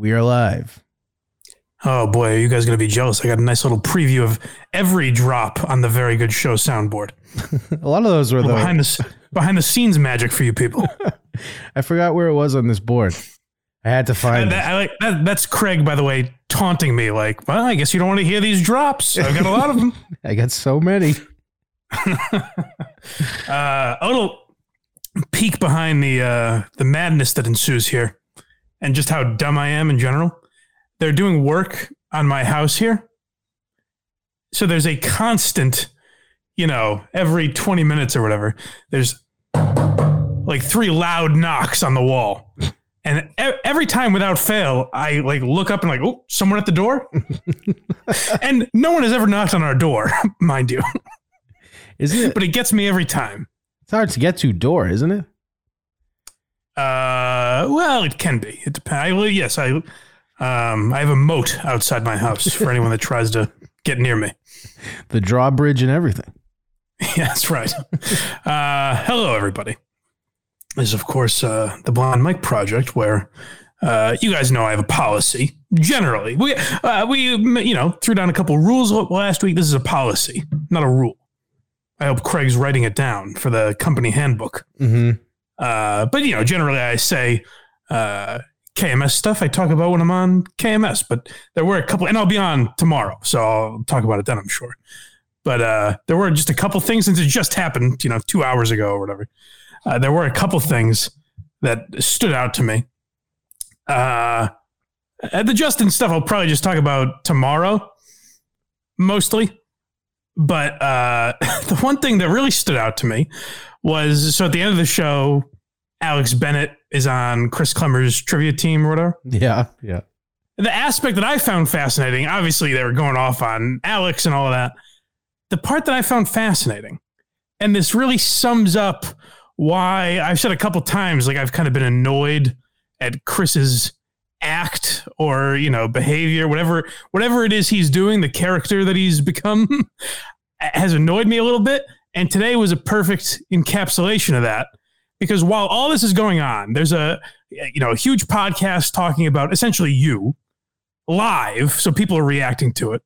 We are live. Oh boy, are you guys going to be jealous? I got a nice little preview of every drop on the Very Good Show soundboard. A lot of those were the. Behind the behind the scenes magic for you people. I forgot where it was on this board. I had to find that, I like that, that's Craig, by the way, taunting me like, well, I guess you don't want to hear these drops. I've got a lot of them. I got so many. Uh, a little peek behind the uh, the madness that ensues here, and just how dumb I am in general. They're doing work on my house here, so there's a constant, you know, every twenty minutes or whatever. There's like three loud knocks on the wall. And every time without fail, I like look up and like, oh, someone at the door. and no one has ever knocked on our door, mind you. Isn't it? But it gets me every time. It's hard to get to door, isn't it? Uh, well, it can be. It depends. Yes, I, um, I have a moat outside my house for anyone that tries to get near me. The drawbridge and everything. Yeah, that's right. Uh, hello, everybody. This is, of course, uh, the Blind Mike Project, where uh, you guys know I have a policy. Generally, we uh, we you know threw down a couple rules last week. This is a policy, not a rule. I hope Craig's writing it down for the company handbook. Mm-hmm. Uh, but you know, generally I say uh, KMS stuff. I talk about when I'm on KMS, but there were a couple, and I'll be on tomorrow, so I'll talk about it then. I'm sure. But uh, there were just a couple things since it just happened, you know, two hours ago or whatever. Uh, there were a couple things that stood out to me. Uh, uh, the Justin stuff I'll probably just talk about tomorrow, mostly. But uh, the one thing that really stood out to me was so at the end of the show, Alex Bennett is on Chris Klemmer's trivia team or whatever. Yeah, yeah. The aspect that I found fascinating, obviously they were going off on Alex and all of that. The part that I found fascinating, and this really sums up why I've said a couple times, like I've kind of been annoyed at Chris's act or you know behavior whatever whatever it is he's doing the character that he's become has annoyed me a little bit and today was a perfect encapsulation of that because while all this is going on there's a you know a huge podcast talking about essentially you live. So people are reacting to it.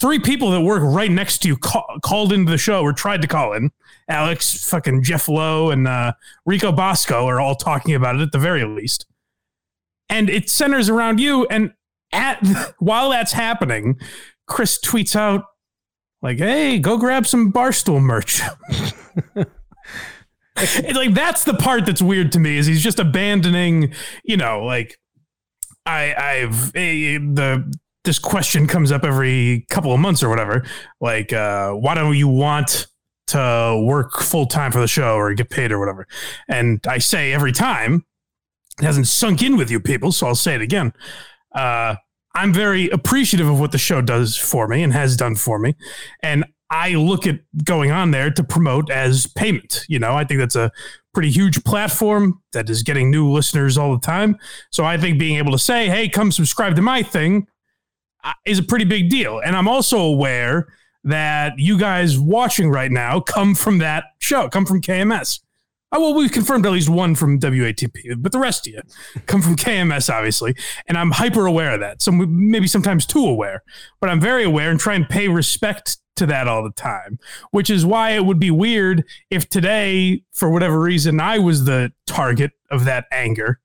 Three people that work right next to you call, called into the show or tried to call in. Alex fucking jeff lowe and uh, rico bosco are all talking about it at the very least. And it centers around you. And at while that's happening chris tweets out like hey go grab some barstool merch. It's like that's the part that's weird to me is he's just abandoning you know like i i've eh, the this question comes up every couple of months or whatever. Like uh why don't you want to work full time for the show or get paid or whatever? And i say every time it hasn't sunk in with you people so i'll say it again. Uh i'm very appreciative of what the show does for me and has done for me and I look at going on there to promote as payment. You know, I think that's a pretty huge platform that is getting new listeners all the time. So I think being able to say, hey, come subscribe to my thing uh, is a pretty big deal. And I'm also aware that you guys watching right now come from that show, come from KMS. Oh, well, we've confirmed at least one from WATP, but the rest of you come from KMS, obviously. And I'm hyper aware of that. So maybe sometimes too aware, but I'm very aware and try and pay respect to that all the time, which is why it would be weird if today, for whatever reason, I was the target of that anger.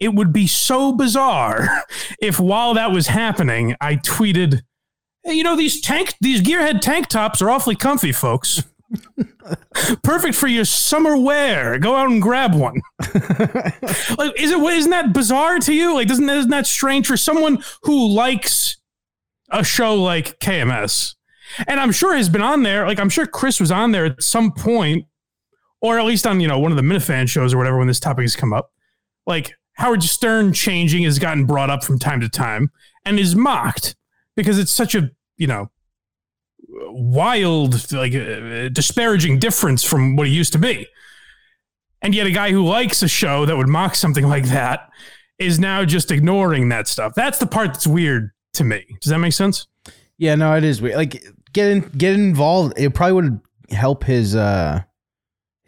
It would be so bizarre if while that was happening, I tweeted, hey, you know, these tank, these gearhead tank tops are awfully comfy, folks. Perfect for your summer wear. Go out and grab one. like, is it isn't that bizarre to you? Like, doesn't isn't that strange for someone who likes a show like KMS? And I'm sure has been on there. Like, I'm sure Chris was on there at some point, or at least on you know one of the Minifan shows or whatever when this topic has come up. Like Howard Stern changing has gotten brought up from time to time and is mocked because it's such a you know wild, like uh, disparaging difference from what he used to be. And yet, a guy who likes a show that would mock something like that is now just ignoring that stuff. That's the part that's weird to me. Does that make sense? Yeah, no, it is weird. Like get in, get involved. It probably would help his uh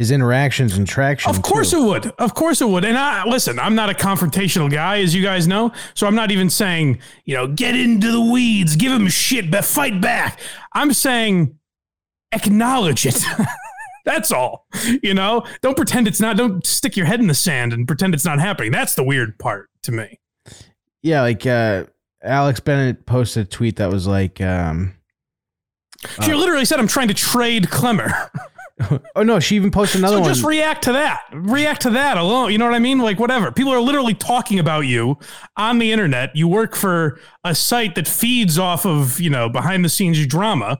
his interactions and traction. Of course too. it would. Of course it would. And I listen, I'm not a confrontational guy, as you guys know. So I'm not even saying, you know, get into the weeds, give him shit, but fight back. I'm saying acknowledge it. That's all. You know, don't pretend it's not, don't stick your head in the sand and pretend it's not happening. That's the weird part to me. Yeah, like uh, Alex Bennett posted a tweet that was like, um, She literally said, I'm trying to trade Klemmer. oh no, she even posted another one. so one. just react to that. React to that alone. You know what I mean? Like whatever. People are literally talking about you on the internet. You work for a site that feeds off of, you know, behind the scenes drama.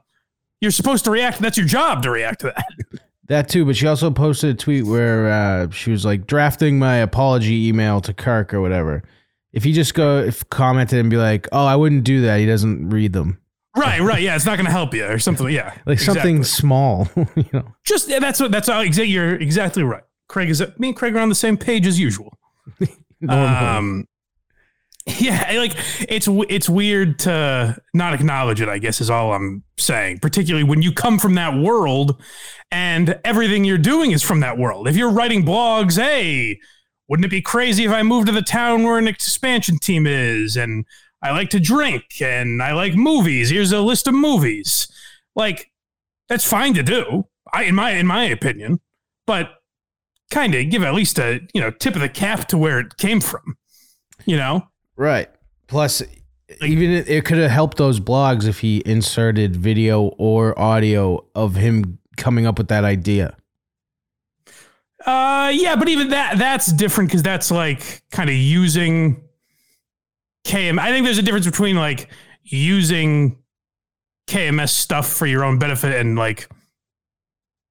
You're supposed to react. That's your job to react to that. That too, but she also posted a tweet where uh, she was like drafting my apology email to Kirk or whatever. If he just go if commented and be like, "Oh, I wouldn't do that," he doesn't read them. Right, right. Yeah, it's not going to help you or something. Yeah. Like something exactly. small, you know. Just yeah, that's what that's all exactly you're exactly right. Craig is me and Craig are on the same page as usual. Um, yeah, like it's it's weird to not acknowledge it. I guess is all I'm saying. Particularly when you come from that world, and everything you're doing is from that world. If you're writing blogs, hey, wouldn't it be crazy if I moved to the town where an expansion team is? And I like to drink, and I like movies. Here's a list of movies. Like that's fine to do. I in my in my opinion, but kind of give at least a you know tip of the cap to where it came from. You know. Right. Plus, even it, it could have helped those blogs if he inserted video or audio of him coming up with that idea. Uh, yeah, but even that that's different because that's like kind of using KM. I think there's a difference between like using KMS stuff for your own benefit and like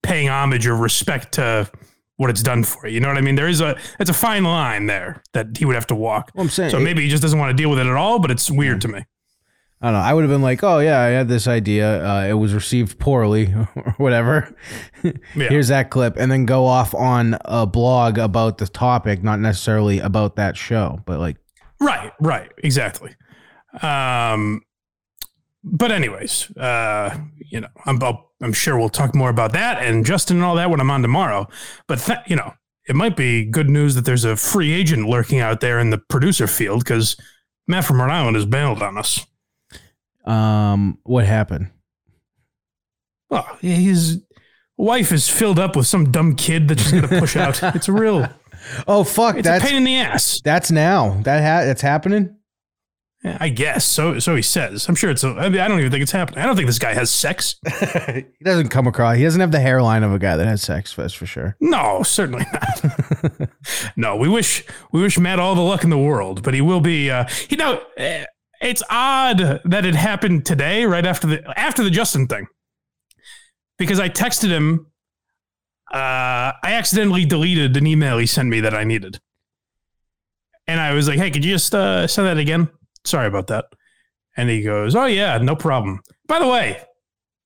paying homage or respect to what it's done for you. You know what I mean? There is a it's a fine line there that he would have to walk. Well, I'm saying, So maybe he just doesn't want to deal with it at all. But it's weird to me. I don't know. I would have been like, "Oh yeah, I had this idea. Uh, it was received poorly, or whatever." Yeah. Here's that clip, and then go off on a blog about the topic, not necessarily about that show, but like, Right, right, exactly. Um, but anyways, uh, you know, I'm I'll, I'm sure we'll talk more about that and Justin and all that when I'm on tomorrow. But th- you know, it might be good news that there's a free agent lurking out there in the producer field because Matt from Rhode Island has bailed on us. um, what happened? Well, his wife is filled up with some dumb kid that she's going to push out. It's a real, Oh fuck, it's a that's pain in the ass. that's now that ha- that's happening. Yeah, I guess so. So he says. I'm sure it's. A, I mean, I don't even think it's happening. I don't think this guy has sex. he doesn't come across. He doesn't have the hairline of a guy that has sex. That's for sure. No, certainly not. no, we wish we wish Matt all the luck in the world, but he will be. Uh, you know, eh, it's odd that it happened today, right after the after the Justin thing, because I texted him. Uh, I accidentally deleted an email he sent me that I needed, and I was like, "Hey, could you just uh, send that again?" Sorry about that. And he goes, "Oh yeah, no problem." By the way,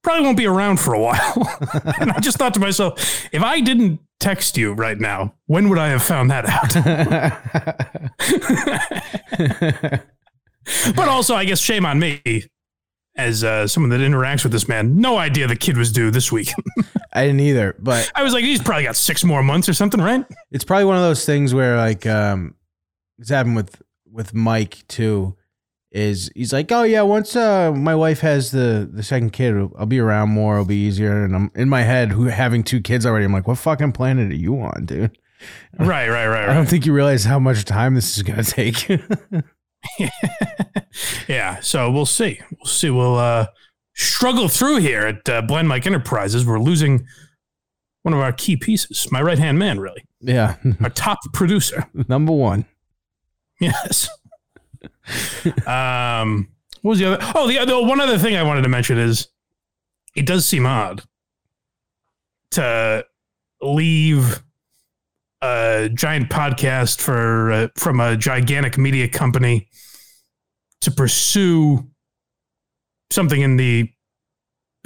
probably won't be around for a while. and I just thought to myself, if I didn't text you right now, when would I have found that out? but also, I guess shame on me as uh, someone that interacts with this man. No idea the kid was due this week. I didn't either, but I was like, he's probably got six more months or something, right? it's probably one of those things where like um it's happened with with Mike too is he's like oh yeah once uh my wife has the the second kid I'll be around more it'll be easier and I'm in my head who having two kids already I'm like what fucking planet are you on dude Right, right, right, I don't think you realize how much time this is gonna take yeah, so we'll see. We'll see. We'll uh, struggle through here at uh, Blind Mike Enterprises. We're losing one of our key pieces, my right hand man, really, yeah our top producer. number one Yes. um, what was the other? Oh, the other one other thing I wanted to mention is it does seem odd to leave a giant podcast for uh, from a gigantic media company to pursue something in the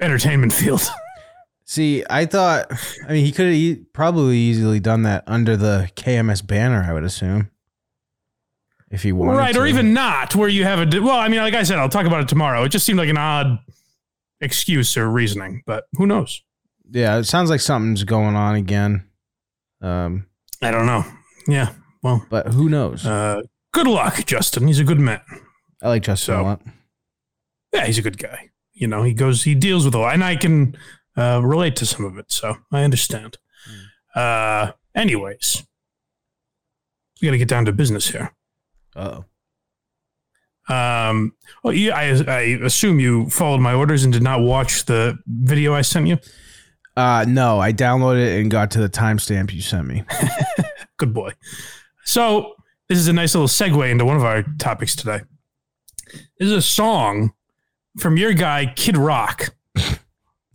entertainment field. see I thought I mean he could have e- probably easily done that under the KMS banner I would assume if he wanted right, or even not, where you have a well. I mean, like I said, I'll talk about it tomorrow. It just seemed like an odd excuse or reasoning, but who knows? Yeah, it sounds like something's going on again. Um, I don't know. Yeah. Well, but who knows? uh, good luck, Justin. He's a good man. I like Justin so- a lot. Yeah, he's a good guy. You know, he goes, he deals with a lot, and I can uh, relate to some of it, so I understand. Uh, anyways, we got to get down to business here. Oh, Um, well, you, I, I assume you followed my orders and did not watch the video I sent you. Uh, no, I downloaded it and got to the timestamp you sent me. Good boy. So this is a nice little segue into one of our topics today. This is a song from your guy Kid Rock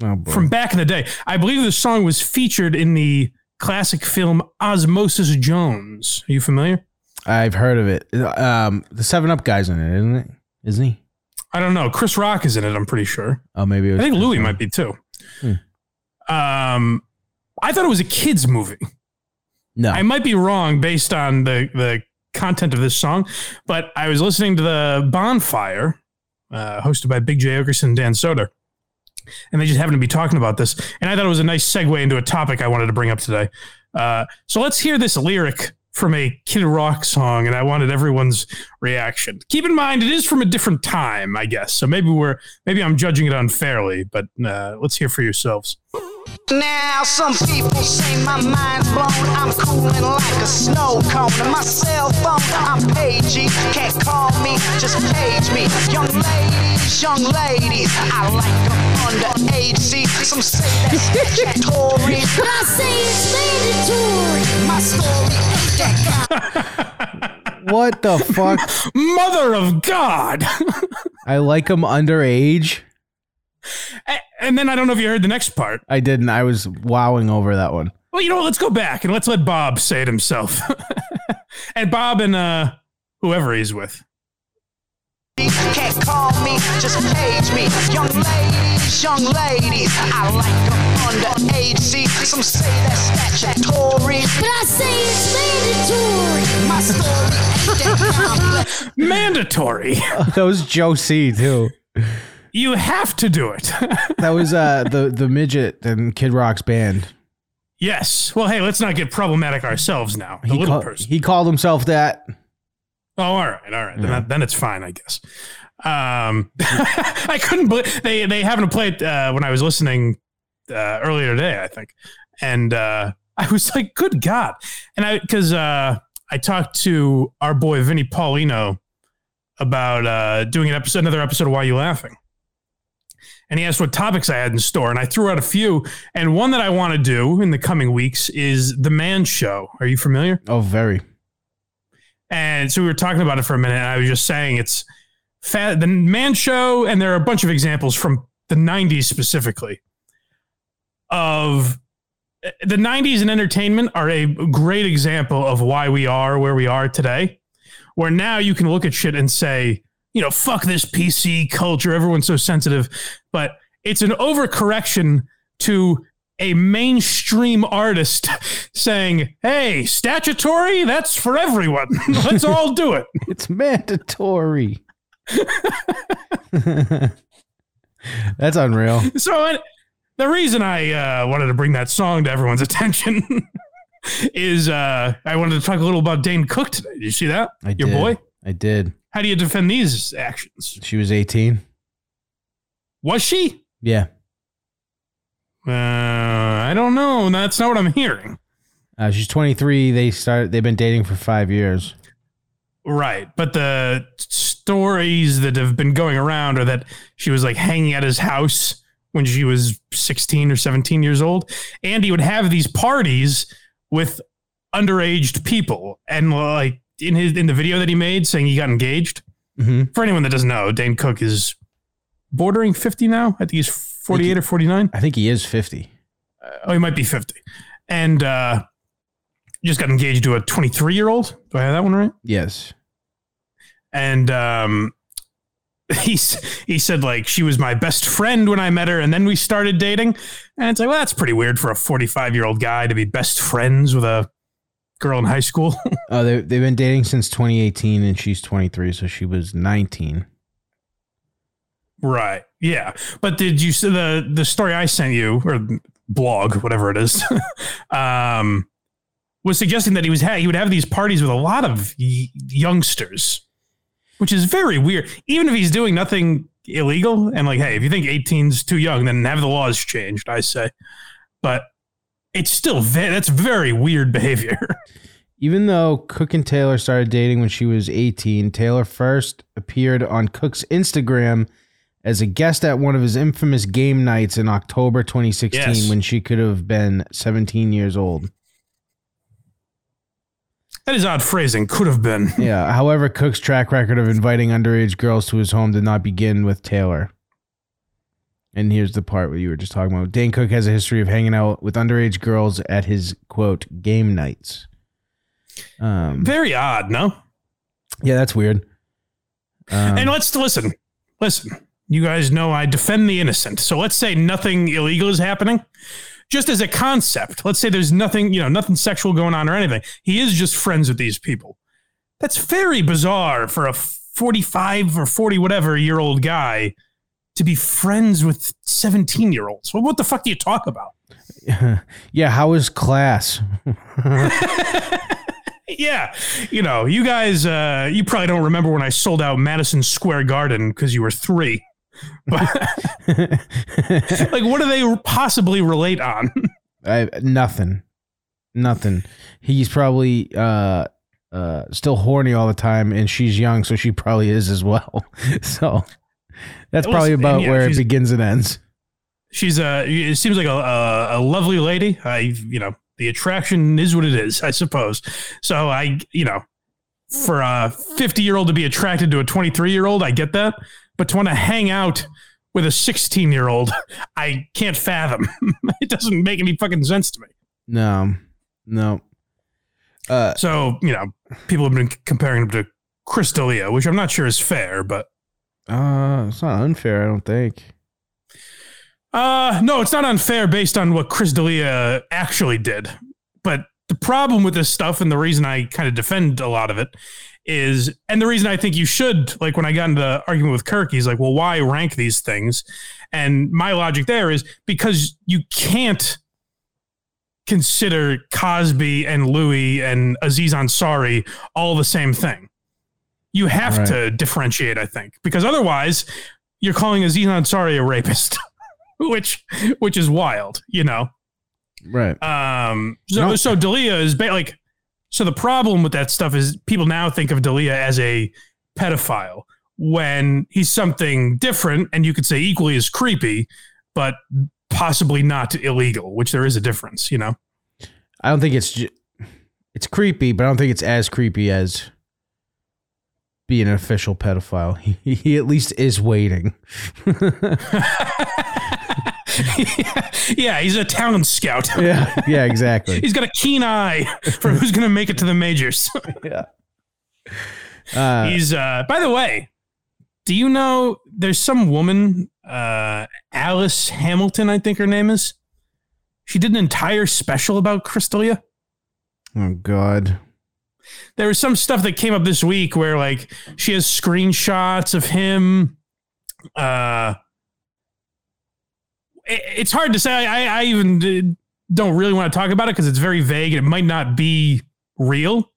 Oh boy. from back in the day. I believe the song was featured in the classic film Osmosis Jones. Are you familiar? I've heard of it. Um, the Seven Up guy's in it, isn't it? Isn't he? I don't know. Chris Rock is in it. I'm pretty sure. Oh, maybe it I think Louis might be too. Hmm. Um, I thought it was a kids movie. No, I might be wrong based on the the content of this song, but I was listening to the Bonfire, uh, hosted by Big Jay Oakerson and Dan Soder, and they just happened to be talking about this, and I thought it was a nice segue into a topic I wanted to bring up today. Uh, so let's hear this lyric from a Kid Rock song, and I wanted everyone's reaction. Keep in mind, it is from a different time, I guess. So maybe we're maybe I'm judging it unfairly, but uh, let's hear for yourselves. Now some people say my mind's blown. I'm cooling like a snow cone. And my cell phone, I'm pagey. Can't call me, just page me. Young ladies, young ladies, I like them underage. See, some say that's statutory. But I say it's mandatory. My story ain't that kind. what the fuck? Mother of God! I like him underage. A- and then I don't know if you heard the next part. I didn't. I was wowing over that one. Well, you know what? Let's go back and let's let Bob say it himself. and Bob and uh, whoever he's with. Can't call me, just page me. Young ladies, young ladies, I like them underage. See, some say that's statutory. But I say it's mandatory. My story ain't that. Mandatory. That was Joe C too. You have to do it. That was uh the the midget and Kid Rock's band. yes. Well, hey, let's not get problematic ourselves now. The He, little call- person. he called himself that. Oh, all right, all right. Then, then it's fine, I guess. Um, I couldn't believe they they happened to play it uh, when I was listening uh, earlier today, I think, and uh, I was like, "Good God!" And I because uh, I talked to our boy Vinny Paulino about uh, doing an episode, another episode of Why You Laughing, and he asked what topics I had in store, and I threw out a few, and one that I want to do in the coming weeks is the Man Show. Are you familiar? Oh, very. And so we were talking about it for a minute, and I was just saying it's fat, the man show, and there are a bunch of examples from the 90s specifically of eh, the 90s in entertainment are a great example of why we are where we are today. Where now you can look at shit and say, you know, fuck this PC culture, everyone's so sensitive. But it's an overcorrection to a mainstream artist saying, hey, statutory, that's for everyone. Let's all do it. It's mandatory. That's unreal. So uh, the reason I uh, wanted to bring that song to everyone's attention is uh, I wanted to talk a little about Dane Cook today. Did you see that? I Your did. boy? I did. How do you defend these actions? She was 18. Was she? Yeah. Uh, I don't know. That's not what I'm hearing. Uh, she's 23. They started. They've been dating for five years. Right. But the stories that have been going around are that she was like hanging at his house when she was 16 or 17 years old. And he would have these parties with underaged people. And like in his in the video that he made saying he got engaged. Mm-hmm. For anyone that doesn't know, Dane Cook is bordering 50 now. I think he's 48 or 49. I think he is 50. Oh, he might be 50. And uh just got engaged to a 23 year old. Do I have that one right? Yes. and um he's he said like she was my best friend when I met her and then we started dating and it's like well that's pretty weird for a 45 year old guy to be best friends with a girl in high school Oh, they they've been dating since 2018, and she's 23, so she was 19. right yeah but did you see the the story I sent you or blog whatever it is um was suggesting that he was ha- he would have these parties with a lot of y- youngsters, which is very weird. Even if he's doing nothing illegal, and like, hey, if you think 18's too young, then have the laws changed. I say, but it's still ve- that's very weird behavior. Even though Cook and Taylor started dating when she was 18, Taylor first appeared on Cook's Instagram as a guest at one of his infamous game nights in October 2016 Yes. when she could have been 17 years old. that is odd phrasing. Could have been. Yeah. However, Cook's track record of inviting underage girls to his home did not begin with Taylor. And here's the part where you were just talking about. Dane Cook has a history of hanging out with underage girls at his quote game nights. Um, Very odd, no? yeah, that's weird. Um, and let's listen. Listen, you guys know I defend the innocent. So let's say nothing illegal is happening. Just as a concept, let's say there's nothing, you know, nothing sexual going on or anything. He is just friends with these people. That's very bizarre for a 45 or 40 whatever year old guy to be friends with 17 year olds. Well, what the fuck do you talk about? yeah, how is class? Yeah, you know, you guys, uh, you probably don't remember when I sold out Madison Square Garden because you were three. But like, what do they possibly relate on? I, nothing, nothing. He's probably uh, uh, still horny all the time, and she's young, so she probably is as well. So that's Well, probably about yeah, where it begins and ends. She's a. It seems like a, a, a lovely lady. I, you know, the attraction is what it is, I suppose. So I, you know, for a fifty-year-old to be attracted to a twenty-three-year-old, I get that. But to want to hang out with a sixteen-year-old, I can't fathom. it doesn't make any fucking sense to me. No, no. Uh, So, you know, people have been comparing him to Chris D'Elia, which I'm not sure is fair, but uh, it's not unfair, I don't think. uh no, it's not unfair based on what Chris D'Elia actually did. But the problem with this stuff and the reason I kind of defend a lot of it is and the reason I think you should like when I got into the argument with Kirk, he's like, "Well, why rank these things?" And my logic there is because you can't consider Cosby and Louis and Aziz Ansari all the same thing. You have Right. to differentiate, I think, because otherwise you're calling Aziz Ansari a rapist, which which is wild, you know. Right. Um, so No. so D'Elia is ba- like so the problem with that stuff is people now think of D'Elia as a pedophile when he's something different and you could say equally as creepy, but possibly not illegal, which there is a difference, you know. I don't think it's it's creepy, but I don't think it's as creepy as being an official pedophile. He, he at least is waiting. yeah, he's a talent scout. yeah, yeah, exactly. He's got a keen eye for who's going to make it to the majors. yeah. Uh, He's uh by the way, do you know there's some woman, uh Alice Hamilton, I think her name is. She did an entire special about Chris D'Elia. oh God. There was some stuff that came up this week where like she has screenshots of him. Uh it- it's hard to say. I, I even don't really want to talk about it because it's very vague and it might not be real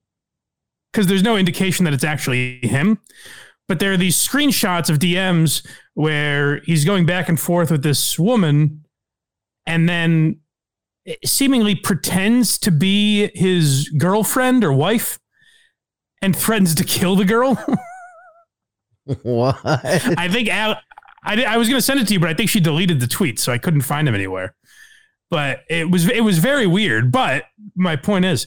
because there's no indication that it's actually him. But there are these screenshots of DMs where he's going back and forth with this woman and then seemingly pretends to be his girlfriend or wife and threatens to kill the girl. What? I think Al, I, I was going to send it to you, but I think she deleted the tweet, so I couldn't find him anywhere. But it was it was very weird. But my point is,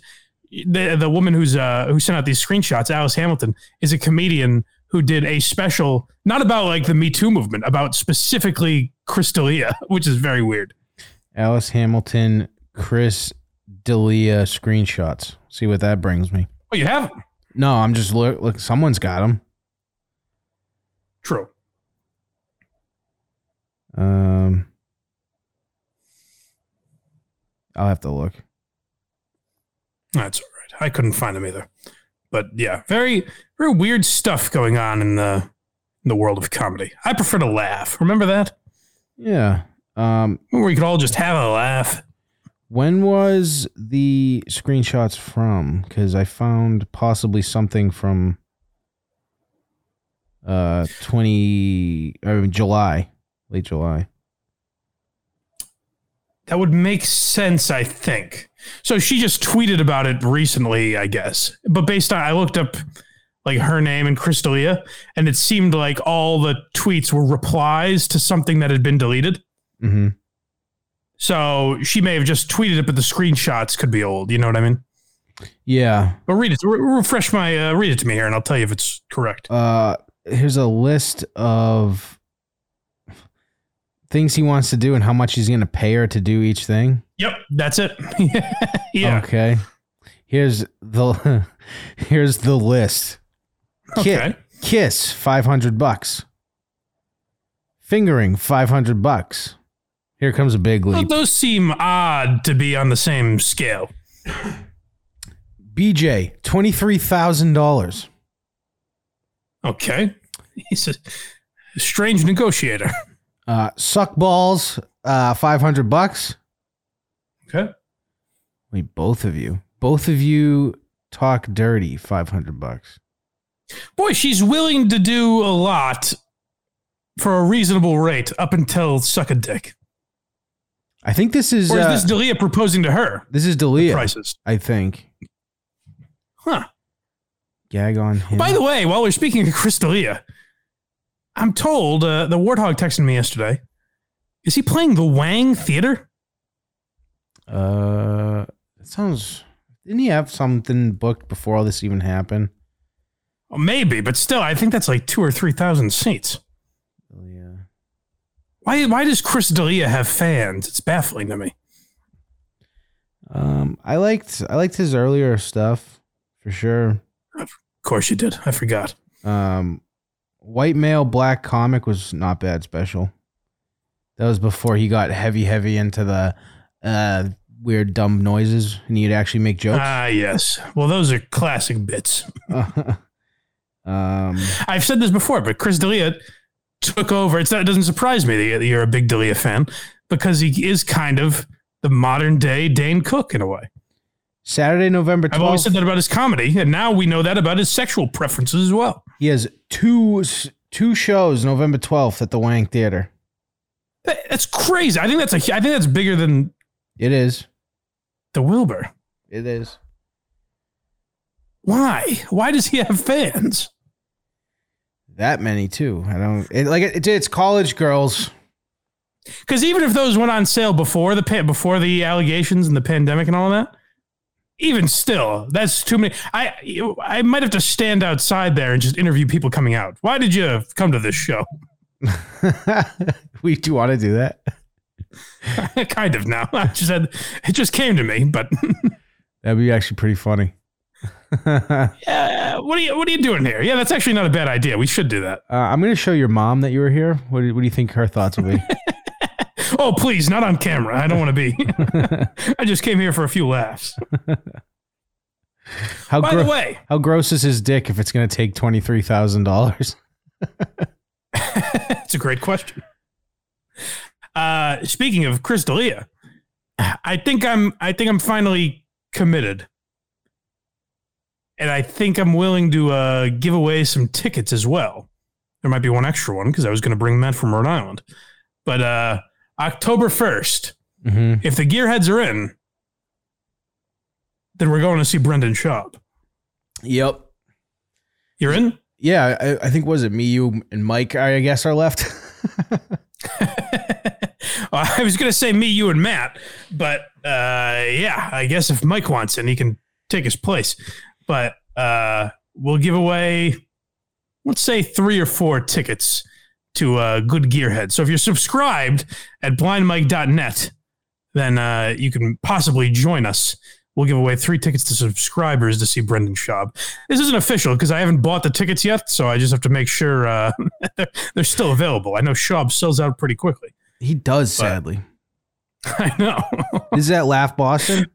the the woman who's uh, who sent out these screenshots, Alice Hamilton, is a comedian who did a special not about like the Me Too movement, about specifically Chris D'Elia, which is very weird. Alice Hamilton, Chris D'Elia screenshots. See what that brings me. Oh, you have No, I'm just look. Look, someone's got them. true. Um, I'll have to look. That's all right. I couldn't find them either. But yeah, very very weird stuff going on in the in the world of comedy. I prefer to laugh. Remember that? Yeah. Um, Where we could all just have a laugh. When was the screenshots from? Because I found possibly something from uh twenty uh, July, late July. That would make sense, I think. So she just tweeted about it recently, I guess. But based on I looked up like her name and Chris D'Elia, and it seemed like all the tweets were replies to something that had been deleted. Mm-hmm. So she may have just tweeted it, but the screenshots could be old. You know what I mean? Yeah. But read it. Re- refresh my. Uh, read it to me here, and I'll tell you if it's correct. Uh, here's a list of things he wants to do and how much he's going to pay her to do each thing. Yep, that's it. yeah. Okay. Here's the here's the list. Okay. Kiss, 500 bucks. Fingering, 500 bucks. Here comes a big Well, leap. those seem odd to be on the same scale. BJ, $23,000. Okay. He's a strange negotiator. Uh, suck balls, uh, 500 bucks. Okay. Wait, both of you. Both of you talk dirty, 500 bucks. Boy, she's willing to do a lot for a reasonable rate up until suck a dick. I think this is Or is uh, this D'Elia proposing to her this is D'Elia, prices? I think. Huh. Gag on him. By the way, while we're speaking of Chris D'Elia, I'm told uh, the Warthog texted me yesterday. Is he playing the Wang Theater? Uh, it sounds. Didn't he have something booked before all this even happened? Oh, maybe, but still, I think that's like two or three thousand seats. Why? Why does Chris D'Elia have fans? It's baffling to me. Um, I liked I liked his earlier stuff for sure. Of course, you did. I forgot. Um, white male black comic was not bad special. That was before he got heavy, heavy into the uh weird, dumb noises, and he'd actually make jokes. Ah, yes. Well, those are classic bits. um, I've said this before, but Chris D'Elia took over. It's it doesn't surprise me that you're a big D'Elia fan because he is kind of the modern day Dane Cook in a way. Saturday, November I've always said that about his comedy, and now we know that about his sexual preferences as well. He has two two shows November twelfth at the Wang Theater. That's crazy. I think that's a. I think that's bigger than It is. the Wilbur. It is. Why? Why does he have fans? That many too. I don't it, like it, it's college girls. Because even if those went on sale before the before the allegations and the pandemic and all of that, even still, that's too many. I I might have to stand outside there and just interview people coming out. Why did you come to this show? we do want to do that. kind of now. I just had it just came to me, but That'd be actually pretty funny. uh, uh, what are you what are you doing here? Yeah, that's actually not a bad idea. We should do that. I'm going to show your mom that you were here. What do, what do you think her thoughts will be? Oh, please, not on camera. I don't want to be. I just came here for a few laughs. How By gro- the way, how gross is his dick if it's going to take twenty three thousand dollars? It's a great question. Uh, speaking of Chris D'Elia, I think I'm I think I'm finally committed, and I think I'm willing to uh, give away some tickets as well. There might be one extra one because I was going to bring Matt from Rhode Island, but uh, October first, Mm-hmm. if the gearheads are in, then we're going to see Brendan Schaub. Yep. You're in? Yeah, I, I think was it me, you, and Mike. I guess are left. I was going to say me, you, and Matt, but uh, yeah, I guess if Mike wants in, he can take his place. But uh, we'll give away, let's say, three or four tickets to uh, Good Gearhead. So if you're subscribed at blindmike.net, then uh, you can possibly join us. We'll give away three tickets to subscribers to see Brendan Schaub. This isn't official because I haven't bought the tickets yet, so I just have to make sure uh, they're, they're still available. I know Schaub sells out pretty quickly. he does, sadly. I know. Is that Laugh Boston?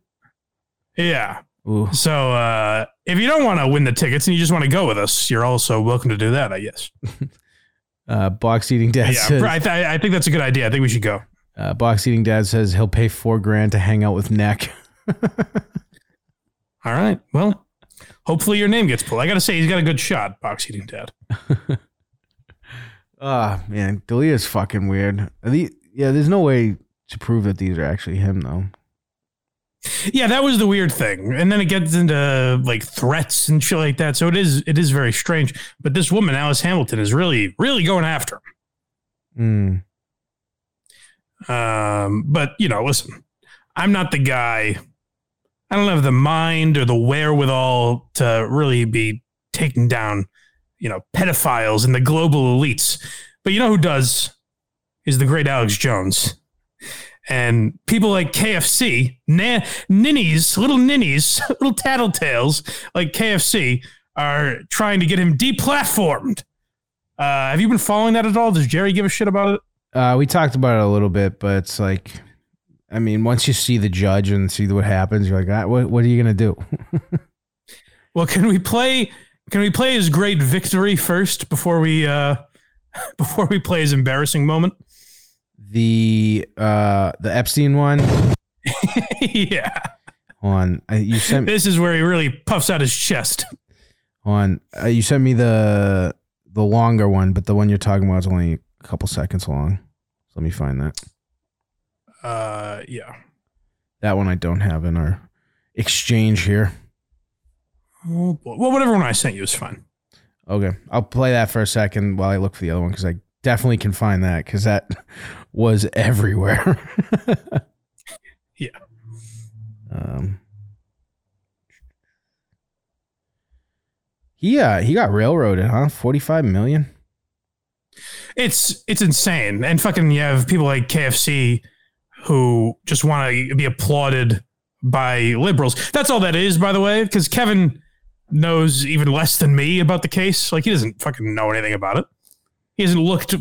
yeah. Ooh. So uh, if you don't want to win the tickets and you just want to go with us, you're also welcome to do that, I guess. Uh, box eating dad yeah, says, I, th- I think that's a good idea. I think we should go. Uh, Box eating dad says he'll pay four grand to hang out with Neck. All right. Well, hopefully your name gets pulled. I got to say, he's got a good shot, box eating dad. Ah, man, D'Elia's fucking weird. The- yeah, there's no way to prove that these are actually him though. Yeah, that was the weird thing. And then it gets into like threats and shit like that. So it is it is very strange. But this woman, Alice Hamilton, is really, really going after him. Mm. Um, but you know, listen, I'm not the guy. I don't have the mind or the wherewithal to really be taking down, you know, pedophiles and the global elites. But you know who does is the great Alex Jones. And people like KFC, na- ninnies, little ninnies, little tattletales like KFC are trying to get him deplatformed. Uh, have you been following that at all? Does Jerry give a shit about it? Uh, we talked about it a little bit, but it's like, I mean, once you see the judge and see what happens, you're like, ah, what, what are you gonna do? Well, can we play? Can we play his great victory first before we uh, before we play his embarrassing moment? The uh, the Epstein one. yeah, Hold on, I, you sent this is where he really puffs out his chest. hold on, uh, you sent me the the longer one, but the one you're talking about is only a couple seconds long. So let me find that. Uh, yeah. That one I don't have in our exchange here. Oh, boy. Well, whatever one I sent you is fine. Okay, I'll play that for a second while I look for the other one because I definitely can find that because that was everywhere. Yeah. Um. Yeah, he got railroaded, huh? Forty-five million. It's it's insane, and fucking you have people like KFC who just want to be applauded by liberals. That's all that is, by the way, because Kevin knows even less than me about the case. Like he doesn't fucking know anything about it. He hasn't looked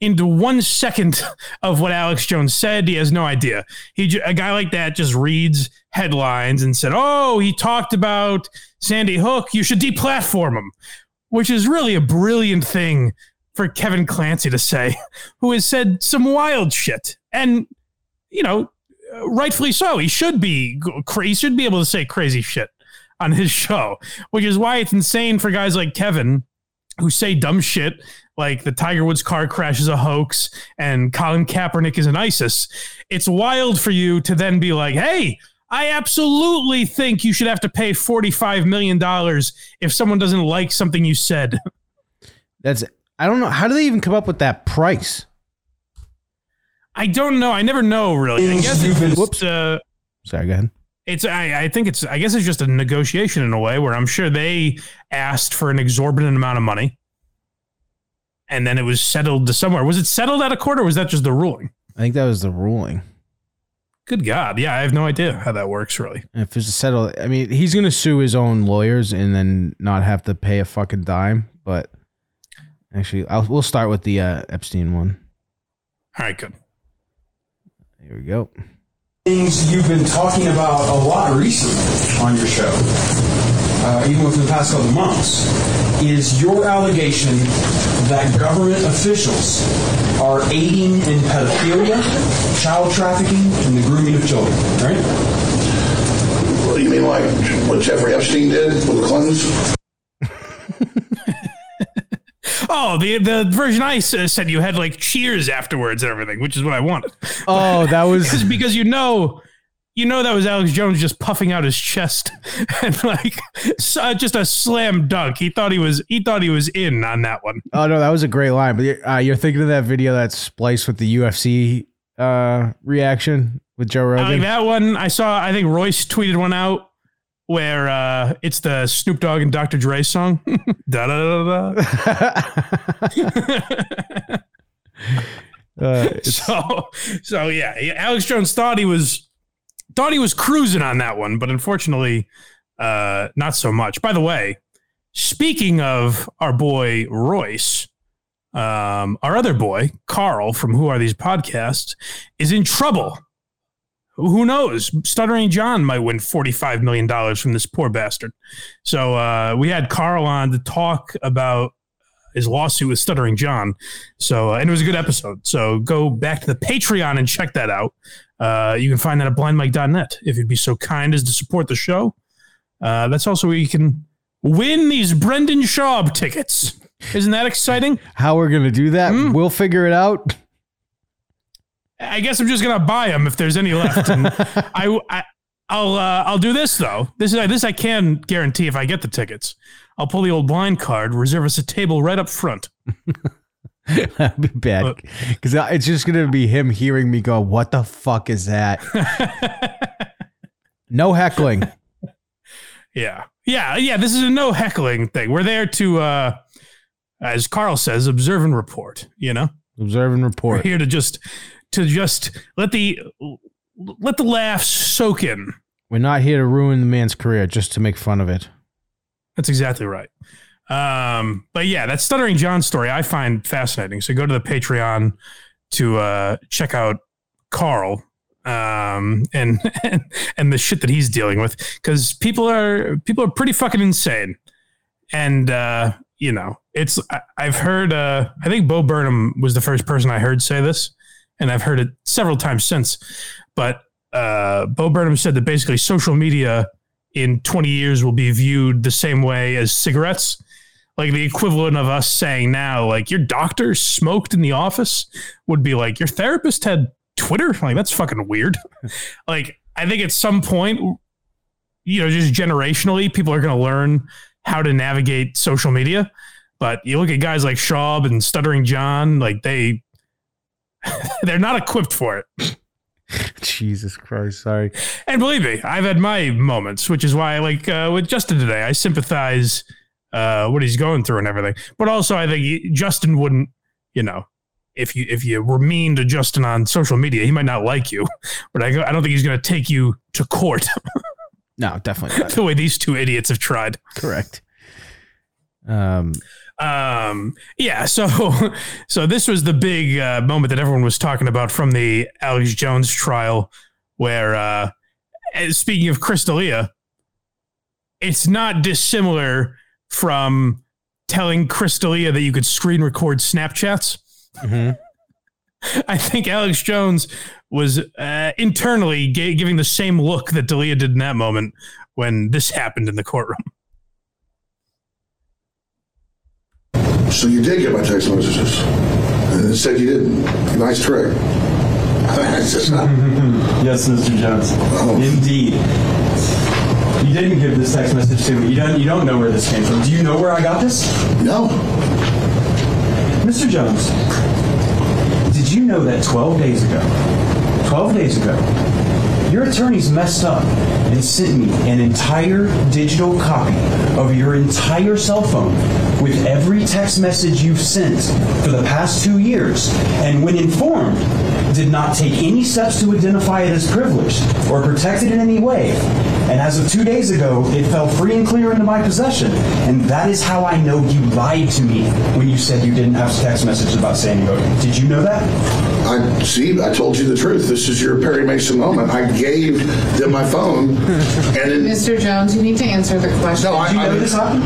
into one second of what Alex Jones said. He has no idea. He a guy like that just reads headlines and said, "Oh, he talked about Sandy Hook. You should deplatform him," which is really a brilliant thing for Kevin Clancy to say, who has said some wild shit, and you know, rightfully so. He should be cra- he should be able to say crazy shit on his show, which is why it's insane for guys like Kevin who say dumb shit like the Tiger Woods car crash is a hoax and Colin Kaepernick is an ISIS. It's wild for you to then be like, hey, I absolutely think you should have to pay $45 million if someone doesn't like something you said. That's I don't know how do they even come up with that price. I don't know. I never know really. I guess it's, Whoops. uh, Sorry, go ahead. It's I, I think it's I guess it's just a negotiation in a way where I'm sure they asked for an exorbitant amount of money. And then it was settled to somewhere. Was it settled at a court or was that just the ruling? I think that was the ruling. Good God. Yeah, I have no idea how that works really. If it's a settle, I mean, he's gonna sue his own lawyers and then not have to pay a fucking dime. But actually, I'll, we'll start with the uh, Epstein one. All right, good. Here we go. things you've been talking about a lot recently on your show, uh, even within the past couple of months, is your allegation that government officials are aiding in pedophilia, child trafficking, and the grooming of children, right? What do you mean, like what Jeffrey Epstein did with the Clintons? Oh, the the version I said you had like cheers afterwards and everything, which is what I wanted. Oh, that was Because because you know, you know that was Alex Jones just puffing out his chest and like uh, just a slam dunk. He thought he was he thought he was in on that one. Oh no, that was a great line. But you're, uh, you're thinking of that video that's spliced with the UFC uh, reaction with Joe Rogan. like that one. I saw. I think Royce tweeted one out where uh, it's the Snoop Dogg and Dr. Dre song. da da da da. uh, So so yeah, yeah, Alex Jones thought he was thought he was cruising on that one, but unfortunately, uh, not so much. By the way, speaking of our boy Royce, um, our other boy Carl from Who Are These Podcasts is in trouble. Who knows? Stuttering John might win $45 million from this poor bastard. So uh, we had Carl on to talk about his lawsuit with Stuttering John. So, uh, and it was a good episode. So go back to the Patreon and check that out. Uh, you can find that at blindmike.net if you'd be so kind as to support the show. Uh, that's also where you can win these Brendan Schaub tickets. Isn't that exciting? How we're gonna do that? Hmm? We'll figure it out. I guess I'm just gonna buy them if there's any left. And I, I I'll uh, I'll do this though. This is this I can guarantee if I get the tickets. I'll pull the old blind card, reserve us a table right up front. Be bad because it's just gonna be him hearing me go, "What the fuck is that?" no heckling. Yeah. Yeah. Yeah. This is a no heckling thing. We're there to, uh, as Carl says, observe and report, you know, Observe and we're report. here to just, to just let the, let the laughs soak in. We're not here to ruin the man's career, just to make fun of it. That's exactly right. Um, but yeah, that stuttering John story I find fascinating. So go to the Patreon to, uh, check out Carl, um, and, and, and the shit that he's dealing with. Cause people are, people are pretty fucking insane. And, uh, you know, it's, I, I've heard, uh, I think Bo Burnham was the first person I heard say this, and I've heard it several times since. But, uh, Bo Burnham said that basically social media in 20 years will be viewed the same way as cigarettes. Like the equivalent of us saying now, like your doctor smoked in the office would be like your therapist had Twitter. Like that's fucking weird. like I think at some point, you know, just generationally, people are going to learn how to navigate social media. But you look at guys like Schaub and Stuttering John, like they, they're not equipped for it. Jesus Christ, sorry. And believe me, I've had my moments, which is why, like uh, with Justin today, I sympathize uh, what he's going through and everything. But also, I think he- Justin wouldn't, you know, if you if you were mean to Justin on social media, he might not like you. But I, I don't think he's going to take you to court No, definitely not. the way these two idiots have tried. Correct. Um, Um, yeah, so so this was the big uh, moment that everyone was talking about from the Alex Jones trial, where uh, speaking of Chris D'Elia, it's not dissimilar from telling Chris D'Elia that you could screen record Snapchats. mhm. I think Alex Jones was uh, internally ga- giving the same look that D'Elia did in that moment when this happened in the courtroom. So you did get my text messages. And it said you didn't. Nice trick. I said, Yes, Mr. Jones. Oh. Indeed. You didn't give this text message to me. You don't. You don't know where this came from. Do you know where I got this, no. Mr. Jones? Did you know that 12 days ago, 12 days ago, your attorneys messed up and sent me an entire digital copy of your entire cell phone with every text message you've sent for the past two years, and when informed, did not take any steps to identify it as privileged or protect it in any way. And as of two days ago, it fell free and clear into my possession. And that is how I know you lied to me when you said you didn't have text messages about Sandy Hook. Did you know that? I see. I told you the truth. This is your Perry Mason moment. I gave them my phone, and it, Mr. Jones, you need to answer the question. no, I, Did you know mean, this happened?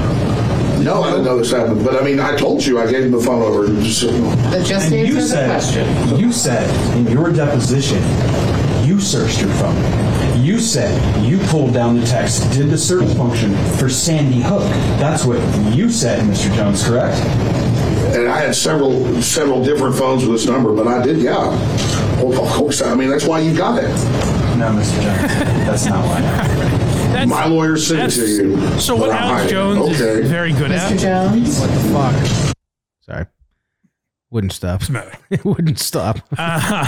No, I didn't know this happened. But I mean, I told you I gave him the phone over. and Just, But just And you answer the said, question. you said in your deposition, you searched your phone. You said you pulled down the text, did the search function for Sandy Hook. That's what you said, Mr. Jones, correct? and I had several several different phones with this number, but I did. Yeah. Well, of course. I mean, that's why you got it. No, Mr. Jones. That's not why. That's, My lawyer sent to that's- you. So what but I'm Alex hiding. Jones okay. is very good Mr. at. Jones? What the fuck. Sorry. Wouldn't stop. matter? It wouldn't stop. Uh,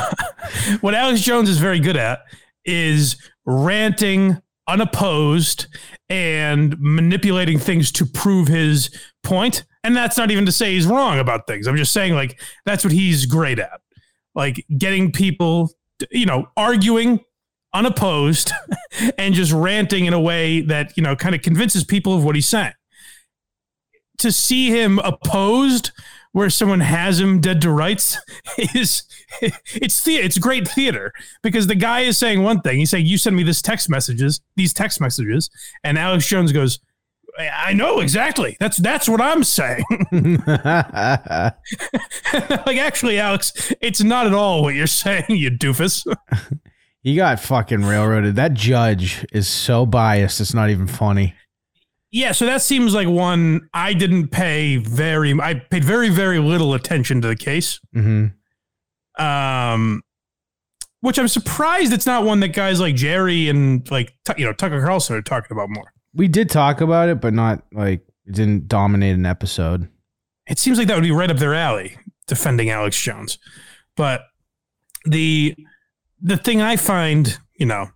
what Alex Jones is very good at is ranting unopposed and manipulating things to prove his point. And that's not even to say he's wrong about things. I'm just saying, like, that's what he's great at. Like, getting people, you know, arguing unopposed and just ranting in a way that, you know, kind of convinces people of what he's saying. To see him opposed where someone has him dead to rights is it's the it's great theater because the guy is saying one thing he's saying you send me this text messages these text messages and alex jones goes I know exactly. That's that's what I'm saying. like actually, Alex, it's not at all what you're saying, you doofus. He got fucking railroaded. That judge is so biased. It's not even funny. Yeah, so that seems like one I didn't pay very. I paid very very little attention to the case. hmm Um, which I'm surprised it's not one that guys like Jerry and like you know Tucker Carlson are talking about more. We did talk about it, but not like it didn't dominate an episode. It seems like that would be right up their alley, defending Alex Jones. But the the thing I find, you know,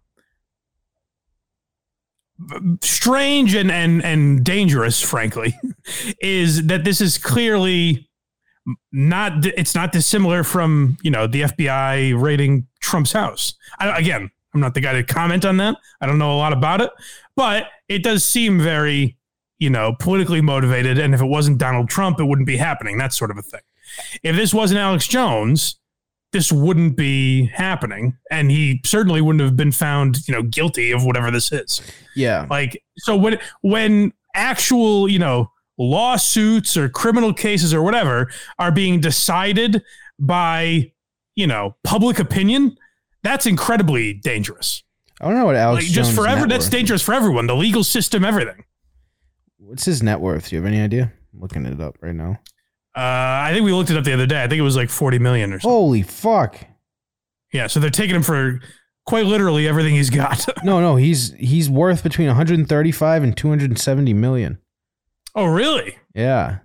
strange and and and dangerous, frankly, is that this is clearly not it's not dissimilar from you know the FBI raiding Trump's house. I, again, I'm not the guy to comment on that. I don't know a lot about it, but it does seem very you know politically motivated. And if it wasn't Donald Trump, it wouldn't be happening. That sort of a thing. If this wasn't Alex Jones, this wouldn't be happening, and he certainly wouldn't have been found you know guilty of whatever this is. Yeah. Like so when when actual, you know, lawsuits or criminal cases or whatever are being decided by, you know, public opinion, that's incredibly dangerous. I don't know what Alex Like just forever that's dangerous for everyone, the legal system, everything. What's his net worth? Do you have any idea? I'm looking it up right now. Uh, I think we looked it up the other day. I think it was like 40 million or something. Holy fuck! Yeah, so they're taking him for quite literally everything he's got. No, no, he's he's worth between 135 and 270 million. oh, really? Yeah,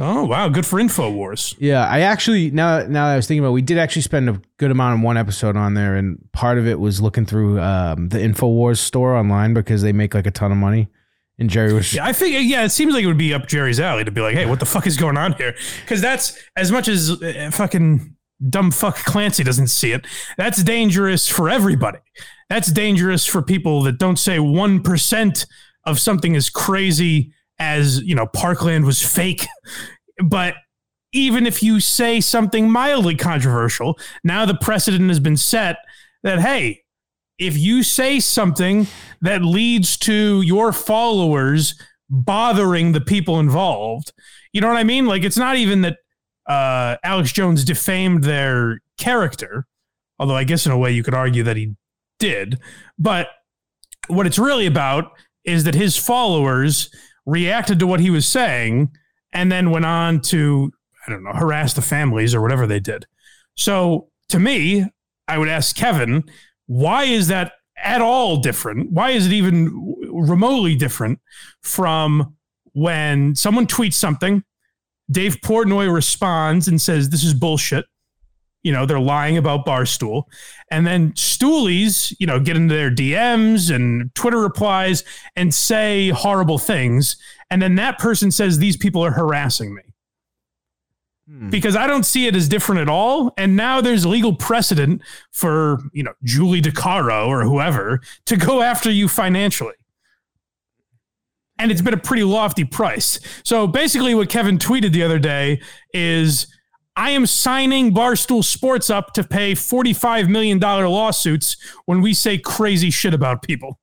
Oh, wow, good for InfoWars. yeah. I actually now now that I was thinking about, it, we did actually spend a good amount of one episode on there, and part of it was looking through um, the Infowars store online because they make like a ton of money. And Jerry was Yeah, I think yeah, it seems like it would be up Jerry's alley to be like, "Hey, what the fuck is going on here?" Because that's as much as uh, fucking dumb fuck Clancy doesn't see it. That's dangerous for everybody. That's dangerous for people that don't say one percent of something as crazy as you know Parkland was fake, but. Even if you say something mildly controversial, now the precedent has been set that, hey, if you say something that leads to your followers bothering the people involved, you know what I mean? Like it's not even that uh, Alex Jones defamed their character, although I guess in a way you could argue that he did. But what it's really about is that his followers reacted to what he was saying and then went on to, I don't know, harass the families or whatever they did. So to me, I would ask Kevin, why is that at all different? Why is it even remotely different from when someone tweets something, Dave Portnoy responds and says, This is bullshit. You know, they're lying about Barstool. And then Stoolies, you know, get into their DMs and Twitter replies and say horrible things. And then that person says, These people are harassing me because I don't see it as different at all. And now there's legal precedent for, you know, Julie DiCaro or whoever to go after you financially. And it's been a pretty lofty price. So basically, what Kevin tweeted the other day is I am signing Barstool Sports up to pay $45 million lawsuits when we say crazy shit about people.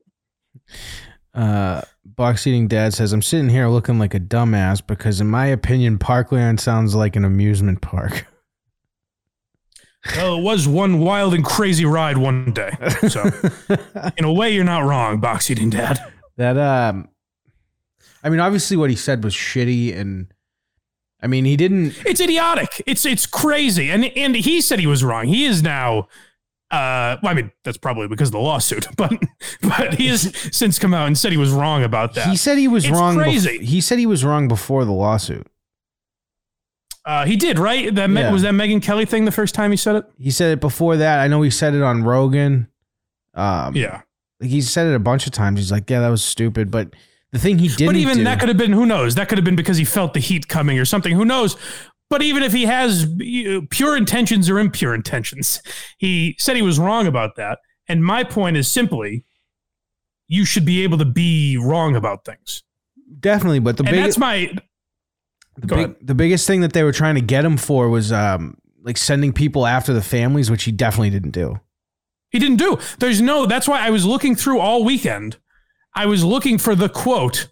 Uh, box eating dad says, I'm sitting here looking like a dumbass because, in my opinion, Parkland sounds like an amusement park. Well, it was one wild and crazy ride one day. So, in a way, you're not wrong, Box Eating Dad. that, um, I mean, obviously, what he said was shitty, and I mean, he didn't. It's idiotic. It's it's crazy. And and he said he was wrong. He is now. Uh, well, I mean, that's probably because of the lawsuit, but but he has since come out and said he was wrong about that. He said he was It's wrong. bef- Crazy. he said he was wrong before the lawsuit. uh, he did right. That Yeah. was that Megyn Kelly thing the first time he said it. He said it before that. I know he said it on Rogan. Um, Yeah, he said it a bunch of times. He's like, "Yeah, that was stupid," but the thing he didn't but even do, that could have been who knows. That could have been because he felt the heat coming or something. Who knows? But even if he has pure intentions or impure intentions, he said he was wrong about that. And my point is simply, you should be able to be wrong about things. definitely. But the and big, that's my the, big the biggest thing that they were trying to get him for was um, like sending people after the families, which he definitely didn't do. He didn't do. There's no. That's why I was looking through all weekend. I was looking for the quote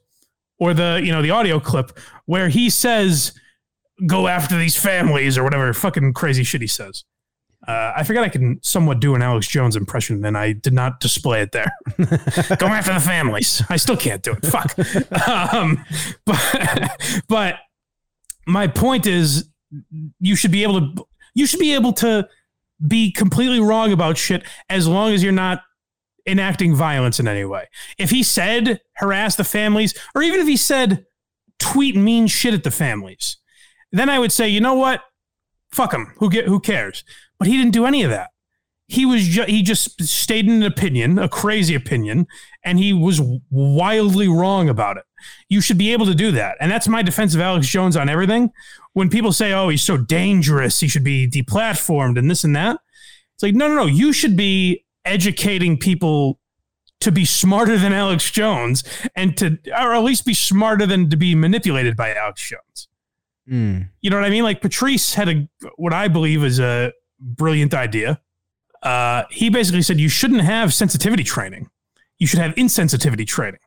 or the you know the audio clip where he says go after these families or whatever fucking crazy shit he says. Uh, I forgot I can somewhat do an Alex Jones impression, and I did not display it there. Go after the families. I still can't do it. Fuck. Um, but, but my point is, you should be able to. You should be able to be completely wrong about shit as long as you're not enacting violence in any way. If he said harass the families, or even if he said tweet mean shit at the families, then I would say, you know what? Fuck him. Who get who cares? But he didn't do any of that. He was ju- he just stated an opinion, a crazy opinion, and he was wildly wrong about it. You should be able to do that. And that's my defense of Alex Jones on everything. When people say, "Oh, he's so dangerous, he should be deplatformed and this and that." It's like, "No, no, no. You should be educating people to be smarter than Alex Jones and to or at least be smarter than to be manipulated by Alex Jones." Mm. You know what I mean? Like Patrice had a what I believe is a brilliant idea. Uh, he basically said you shouldn't have sensitivity training. You should have insensitivity training.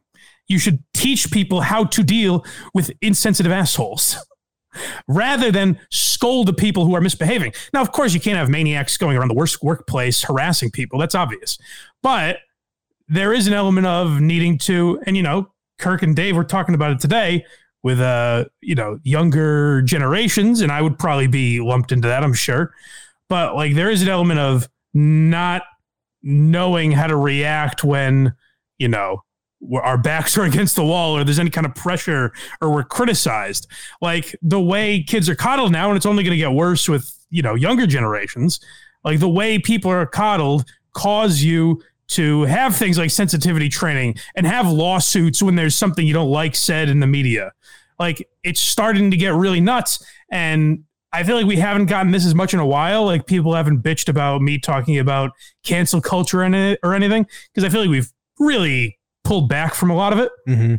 You should teach people how to deal with insensitive assholes rather than scold the people who are misbehaving. Now, of course, you can't have maniacs going around the worst workplace harassing people. That's obvious. But there is an element of needing to, and you know, Kirk and Dave were talking about it today with uh, you know, younger generations, and I would probably be lumped into that, I'm sure. But like there is an element of not knowing how to react when, you know, our backs are against the wall or there's any kind of pressure or we're criticized. Like the way kids are coddled now, and it's only going to get worse with, you know, younger generations. Like the way people are coddled cause you to have things like sensitivity training and have lawsuits when there's something you don't like said in the media. Like it's starting to get really nuts. And I feel like we haven't gotten this as much in a while. Like people haven't bitched about me talking about cancel culture and it or anything because I feel like we've really pulled back from a lot of it. hmm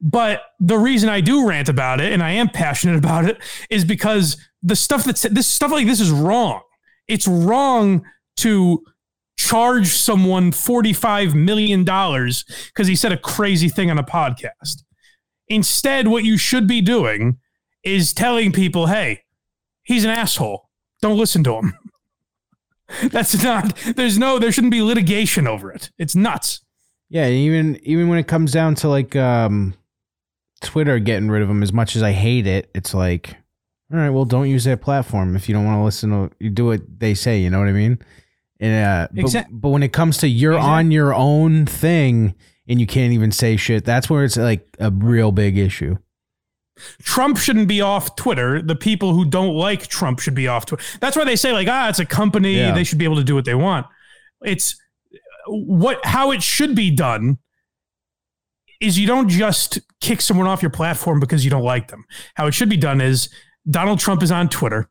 But the reason I do rant about it and I am passionate about it is because the stuff that's this stuff like this is wrong. It's wrong to charge someone $45 million because he said a crazy thing on a podcast. Instead, what you should be doing is telling people, hey, he's an asshole. Don't listen to him. That's not, there's no, there shouldn't be litigation over it. It's nuts. Yeah, even even when it comes down to like um, Twitter getting rid of them, as much as I hate it, it's like, all right, well, don't use their platform if you don't want to listen to you do what they say. You know what I mean? And uh, but, Exact- but when it comes to you're Exact- on your own thing and you can't even say shit, that's where it's like a real big issue. Trump shouldn't be off Twitter. The people who don't like Trump should be off Twitter. That's why they say like, ah, it's a company. Yeah. They should be able to do what they want. It's what how it should be done is you don't just kick someone off your platform because you don't like them. How it should be done is Donald Trump is on Twitter.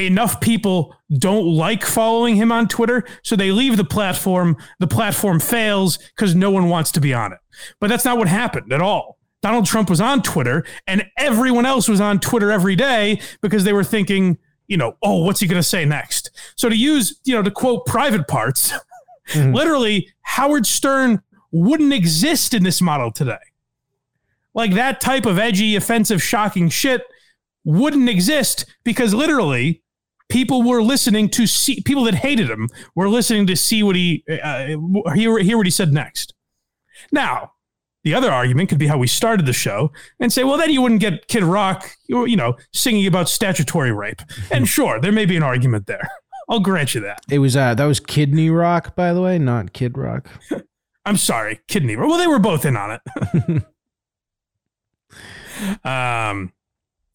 Enough people don't like following him on Twitter, so they leave the platform. The platform fails because no one wants to be on it. But that's not what happened at all. Donald Trump was on Twitter, and everyone else was on Twitter every day because they were thinking, you know, oh, what's he going to say next? So to use, you know, to quote private parts, mm-hmm. literally, Howard Stern wouldn't exist in this model today. Like that type of edgy, offensive, shocking shit wouldn't exist because literally people were listening to see people that hated him were listening to see what he uh, hear, hear what he said next. Now, the other argument could be how we started the show and say, well, then you wouldn't get Kid Rock, you know, singing about statutory rape. And sure, there may be an argument there. I'll grant you that. It was uh, that was Kidney Rock, by the way, not Kid Rock. I'm sorry, kidney. Rock. Well, they were both in on it. um,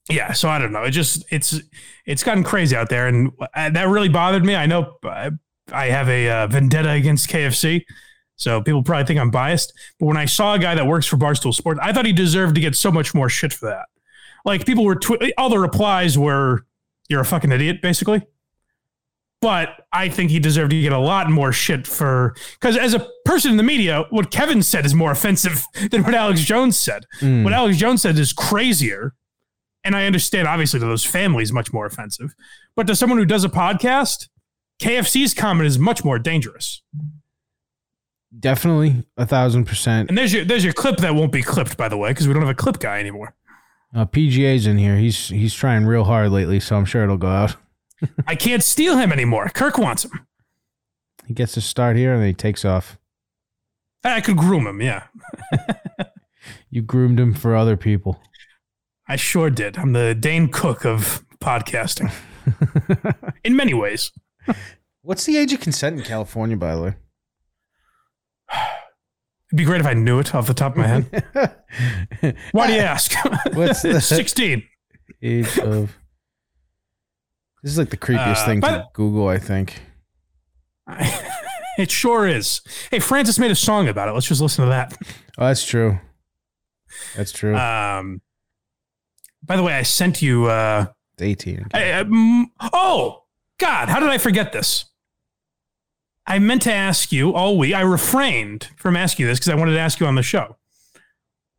yeah. So I don't know. It just it's it's gotten crazy out there, and uh, that really bothered me. I know I, I have a uh, vendetta against KFC, so people probably think I'm biased. But when I saw a guy that works for Barstool Sports, I thought he deserved to get so much more shit for that. Like people were tw- all the replies were, "You're a fucking idiot," basically but I think he deserved to get a lot more shit for because as a person in the media, what Kevin said is more offensive than what Alex Jones said. Mm. What Alex Jones said is crazier, and I understand obviously to those families much more offensive. But to someone who does a podcast, KFC's comment is much more dangerous. Definitely a thousand percent. And there's your there's your clip that won't be clipped, by the way, because we don't have a clip guy anymore. Uh, PGA's in here. He's he's trying real hard lately, so I'm sure it'll go out. I can't steal him anymore. Kirk wants him. He gets to start here and then he takes off. I could groom him, yeah. You groomed him for other people. I sure did. I'm the Dane Cook of podcasting. In many ways. What's the age of consent in California, by the way? It'd be great if I knew it off the top of my head. Why do you ask? What's the 16. age of? This is like the creepiest Uh, thing to Google, I think. It sure is. Hey, Francis made a song about it. Let's just listen to that. Oh, that's true. That's true. Um, by the way, I sent you. Uh, it's 18. I, I- mm, oh, God, how did I forget this? I meant to ask you all week. I refrained from asking you this because I wanted to ask you on the show.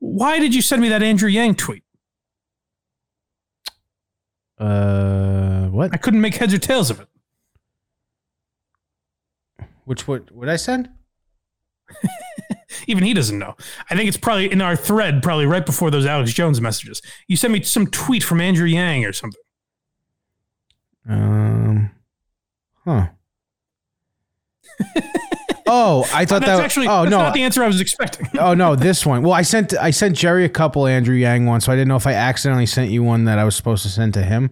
Why did you send me that Andrew Yang tweet? Uh, what? I couldn't make heads or tails of it. Which what? What I send? Even he doesn't know. I think it's probably in our thread, probably right before those Alex Jones messages. You sent me some tweet from Andrew Yang or something. Um, huh. oh, I thought that. actually oh that's no. not the answer I was expecting. oh no, this one. Well, I sent I sent Jerry a couple Andrew Yang ones, so I didn't know if I accidentally sent you one that I was supposed to send to him.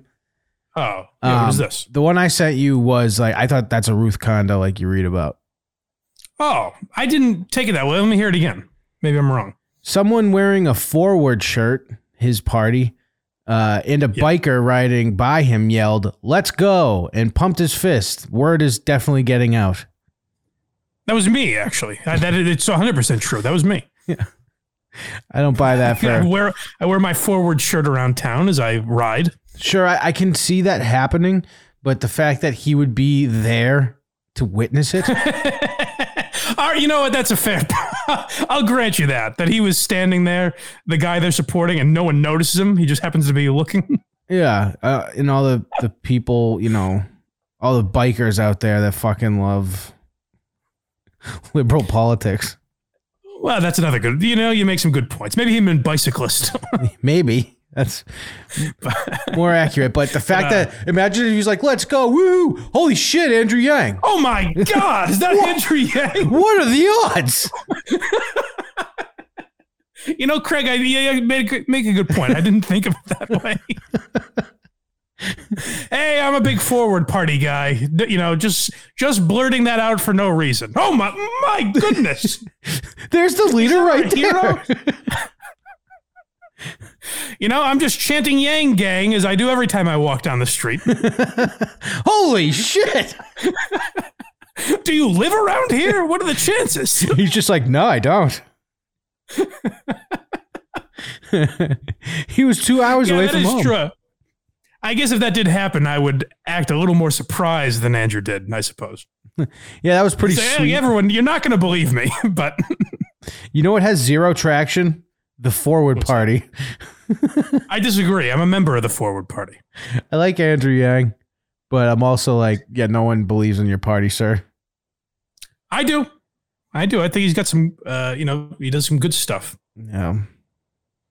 Oh, yeah, what is Um, this? The one I sent you was like I thought that's a Ruthkanda like you read about. Oh, I didn't take it that way. Let me hear it again. Maybe I'm wrong. Someone wearing a forward shirt, his party, uh, and a biker riding by him yelled, "Let's go!" and pumped his fist. Word is definitely getting out. That was me, actually. I, that it's 100 percent true. That was me. Yeah. I don't buy that for. I wear I wear my forward shirt around town as I ride. Sure, I, I can see that happening, but the fact that he would be there to witness it, All right, you know what? That's a fair. I'll grant you that. That he was standing there, the guy they're supporting, and no one notices him. He just happens to be looking. yeah, uh, and all the the people, you know, all the bikers out there that fucking love liberal politics. Well, that's another good. You know, you make some good points. Maybe him and bicyclist. Maybe that's more accurate, but the fact that imagine if he's like, "Let's go, woo! Holy shit, Andrew Yang! oh my God! Is that Andrew Yang? What are the odds?" You know, Craig, I you made make a good point. I didn't think of it that way. hey, I'm a big forward party guy. You know, just just blurting that out for no reason. Oh my my goodness! There's the leader right there. You know, I'm just chanting Yang Gang as I do every time I walk down the street. Holy shit! do you live around here? What are the chances? He's just like, "No, I don't." he was two hours Yeah, away from home. true. I guess if that did happen, I would act a little more surprised than Andrew did. I suppose. Yeah, that was pretty hey, sweet. everyone, you're not going to believe me, but You know what has zero traction? The forward party. I disagree. I'm a member of the Forward Party. I like Andrew Yang, but I'm also like, yeah, no one believes in your party, sir. I do. I do. I think he's got some, uh, you know, he does some good stuff. Yeah.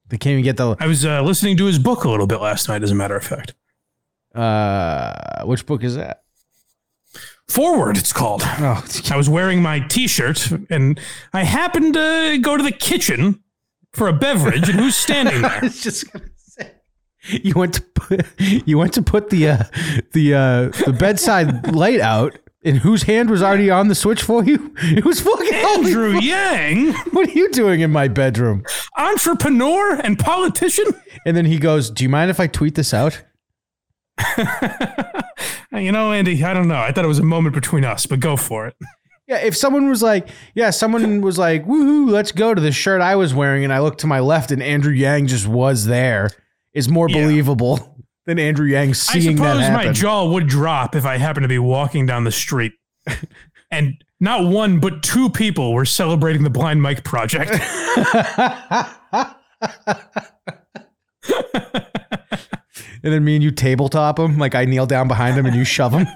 They can't even get the I was uh, listening to his book a little bit last night, as a matter of fact. uh which book is that? Forward, it's called. Oh, I was wearing my T-shirt, and I happened to go to the kitchen for a beverage, and who's standing there? was just gonna say you went to put you went to put the uh, the uh, the bedside light out, and whose hand was already on the switch for you? It was fucking Andrew holy fuck. Yang, What are you doing in my bedroom? entrepreneur and politician. And then he goes, "Do you mind if I tweet this out?" You know, Andy, I don't know. I thought it was a moment between us, but go for it. Yeah, if someone was like, yeah, someone was like, woohoo, let's go to the shirt I was wearing, and I looked to my left and Andrew Yang just was there, is more Yeah. believable than Andrew Yang seeing that I suppose happen. my jaw would drop if I happened to be walking down the street and not one but two people were celebrating the Blind Mike project. And then me and you tabletop him, like I kneel down behind him and you shove him.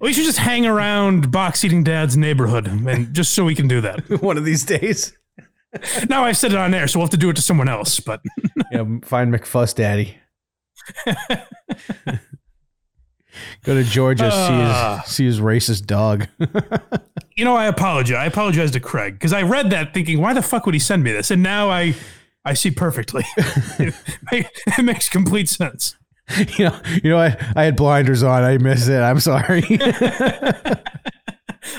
We should just hang around box eating dad's neighborhood and just so we can do that. One of these days. Now I've said it on air, so we'll have to do it to someone else. But Yeah, find McFuss Daddy. Go to Georgia, Ah. see his see his racist dog. You know, I apologize. I apologize to Craig because I read that thinking, why the fuck would he send me this? And now I I see perfectly. it, it makes complete sense. you know, you know, I, I had blinders on. I missed it. I'm sorry.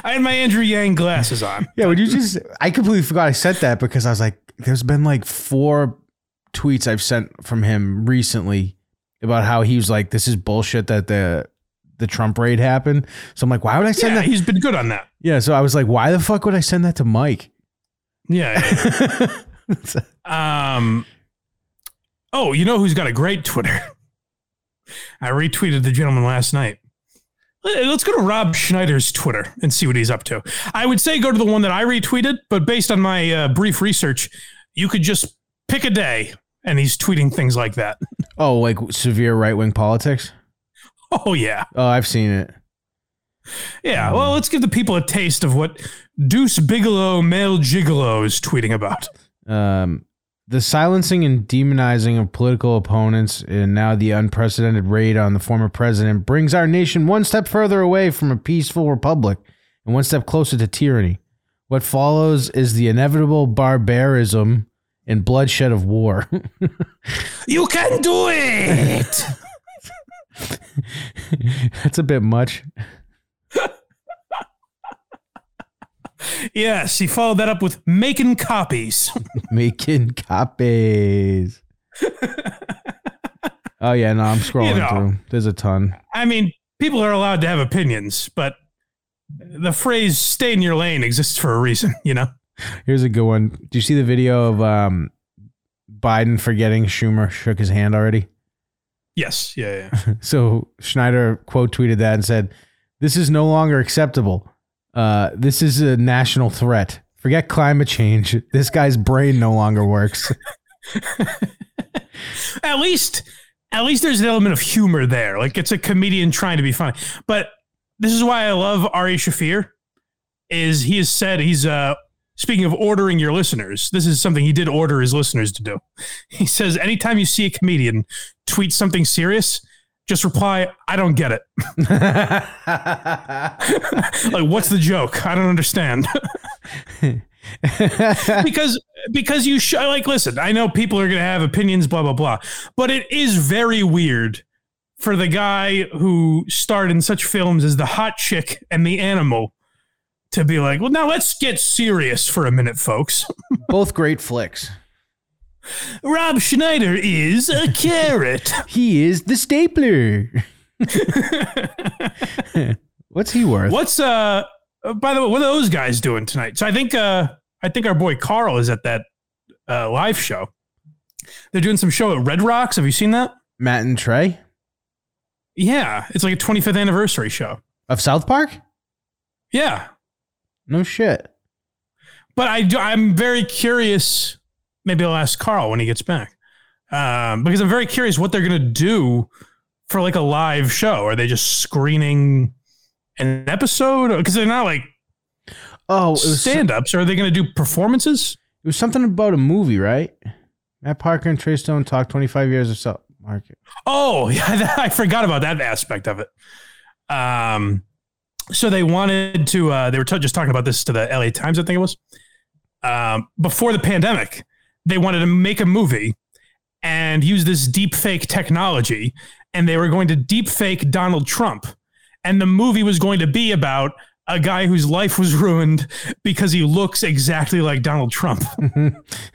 I had my Andrew Yang glasses on. yeah, would you just? I completely forgot I sent that because I was like, there's been like four tweets I've sent from him recently about how he was like, this is bullshit that the the Trump raid happened. So I'm like, why would I send Yeah, that? he's been good on that. Yeah, so I was like, why the fuck would I send that to Mike? Yeah. yeah. um. Oh, you know who's got a great Twitter? I retweeted the gentleman last night. Let- Let's go to Rob Schneider's Twitter and see what he's up to. I would say go to the one that I retweeted, but based on my uh, brief research, you could just pick a day and he's tweeting things like that. Oh, like severe right wing politics. Oh, yeah. Oh, I've seen it. Yeah. Well, let's give the people a taste of what Deuce Bigalow, male gigolo, is tweeting about. Um, the silencing and demonizing of political opponents and now the unprecedented raid on the former president brings our nation one step further away from a peaceful republic and one step closer to tyranny. What follows is the inevitable barbarism and bloodshed of war. You can do it. That's a bit much. yes. He followed that up with making copies. Making copies. oh yeah, no, I'm scrolling You know. through. There's a ton. I mean, people are allowed to have opinions, but the phrase stay in your lane exists for a reason, you know? Here's a good one. Do you see the video of um, Biden forgetting Schumer shook his hand already? Yes. Yeah. Yeah. So Schneider quote tweeted that and said, "This is no longer acceptable. Uh, this is a national threat. Forget climate change. This guy's brain no longer works." at least, at least there's an element of humor there. Like it's a comedian trying to be funny. But this is why I love Ari Shaffir. Is he has said he's uh speaking of ordering your listeners. This is something he did order his listeners to do. He says anytime you see a comedian tweet something serious, just reply, "I don't get it." like, what's the joke? I don't understand. because because you sh- like listen i know people are going to have opinions blah blah blah but it is very weird for the guy who starred in such films as the hot chick and the animal to be like well now let's get serious for a minute folks Both great flicks. rob schneider is a carrot He is the stapler. What's he worth? what's uh uh, by the way what are those guys doing tonight so i think uh i think our boy carl is at that uh live show they're doing some show at red rocks have you seen that Matt and Trey Yeah, it's like a 25th anniversary show. of South Park? Yeah, No shit. but I do, I'm very curious. Maybe I'll ask Carl when he gets back, um, because I'm very curious what they're gonna do for like a live show. Are they just screening an episode? Because they're not like Oh, it stand-ups. Are they gonna do performances? It was something about a movie, right? Matt Parker and Trey Stone talked 25 years of South Market. Oh, yeah, I forgot about that aspect of it. Um, so they wanted to. Uh, they were t- just talking about this to the LA Times, I think it was. Um, before the pandemic, they wanted to make a movie and use this deep fake technology, and they were going to deep fake Donald Trump, and the movie was going to be about a guy whose life was ruined because he looks exactly like Donald Trump,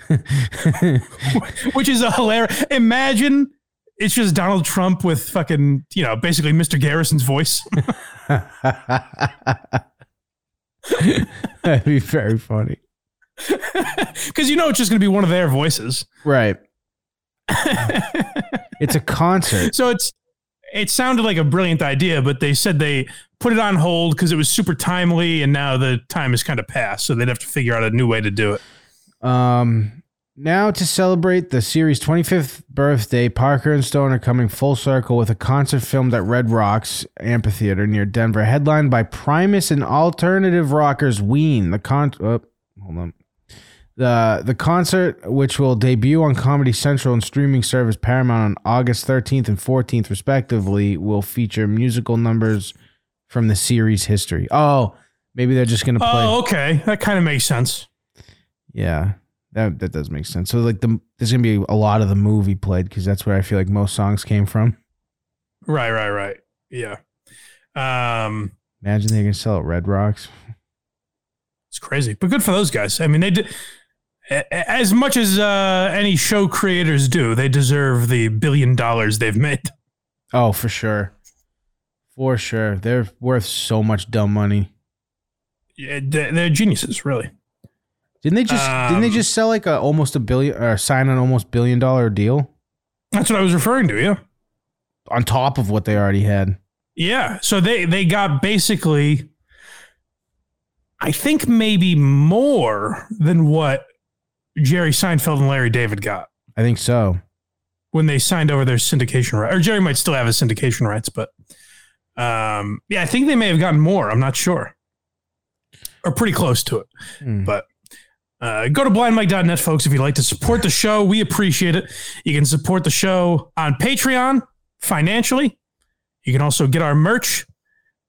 which is a hilarious. Imagine it's just Donald Trump with fucking, you know, basically Mr. Garrison's voice. That'd be very funny. Because you know it's just going to be one of their voices. Right. it's a concert. So it's it sounded like a brilliant idea, but they said they put it on hold because it was super timely, and now the time has kind of passed, so they'd have to figure out a new way to do it. Um, Now, to celebrate the series' 25th birthday, Parker and Stone are coming full circle with a concert filmed at Red Rocks Amphitheater near Denver, headlined by Primus and alternative rockers Ween. The con oh, hold on. The the concert, which will debut on Comedy Central and streaming service Paramount on August 13th and 14th, respectively, will feature musical numbers from the series' history. Oh, maybe they're just gonna play. Oh, okay. That kind of makes sense. Yeah, that that does make sense. So like the there's gonna be a lot of the movie played because that's where I feel like most songs came from. Right, right, right. Yeah. Um, Imagine they can sell at Red Rocks. it's crazy, but good for those guys. I mean, they did as much as uh, any show creators do. They deserve the billion dollars they've made. Oh, for sure, for sure. They're worth so much dumb money. Yeah, they're geniuses, really. Didn't they just didn't they Um, just sell like a almost a billion or sign an almost billion dollar deal That's what I was referring to. Yeah. on top of what they already had? Yeah. So they they got basically I think maybe more than what Jerry Seinfeld and Larry David got I think so. when they signed over their syndication rights. Or Jerry might still have his syndication rights, but um, yeah, I think they may have gotten more. I'm not sure. Or pretty close to it. Hmm. But uh, go to blindmike.net, folks, if you'd like to support the show. We appreciate it. You can support the show on Patreon financially. You can also get our merch.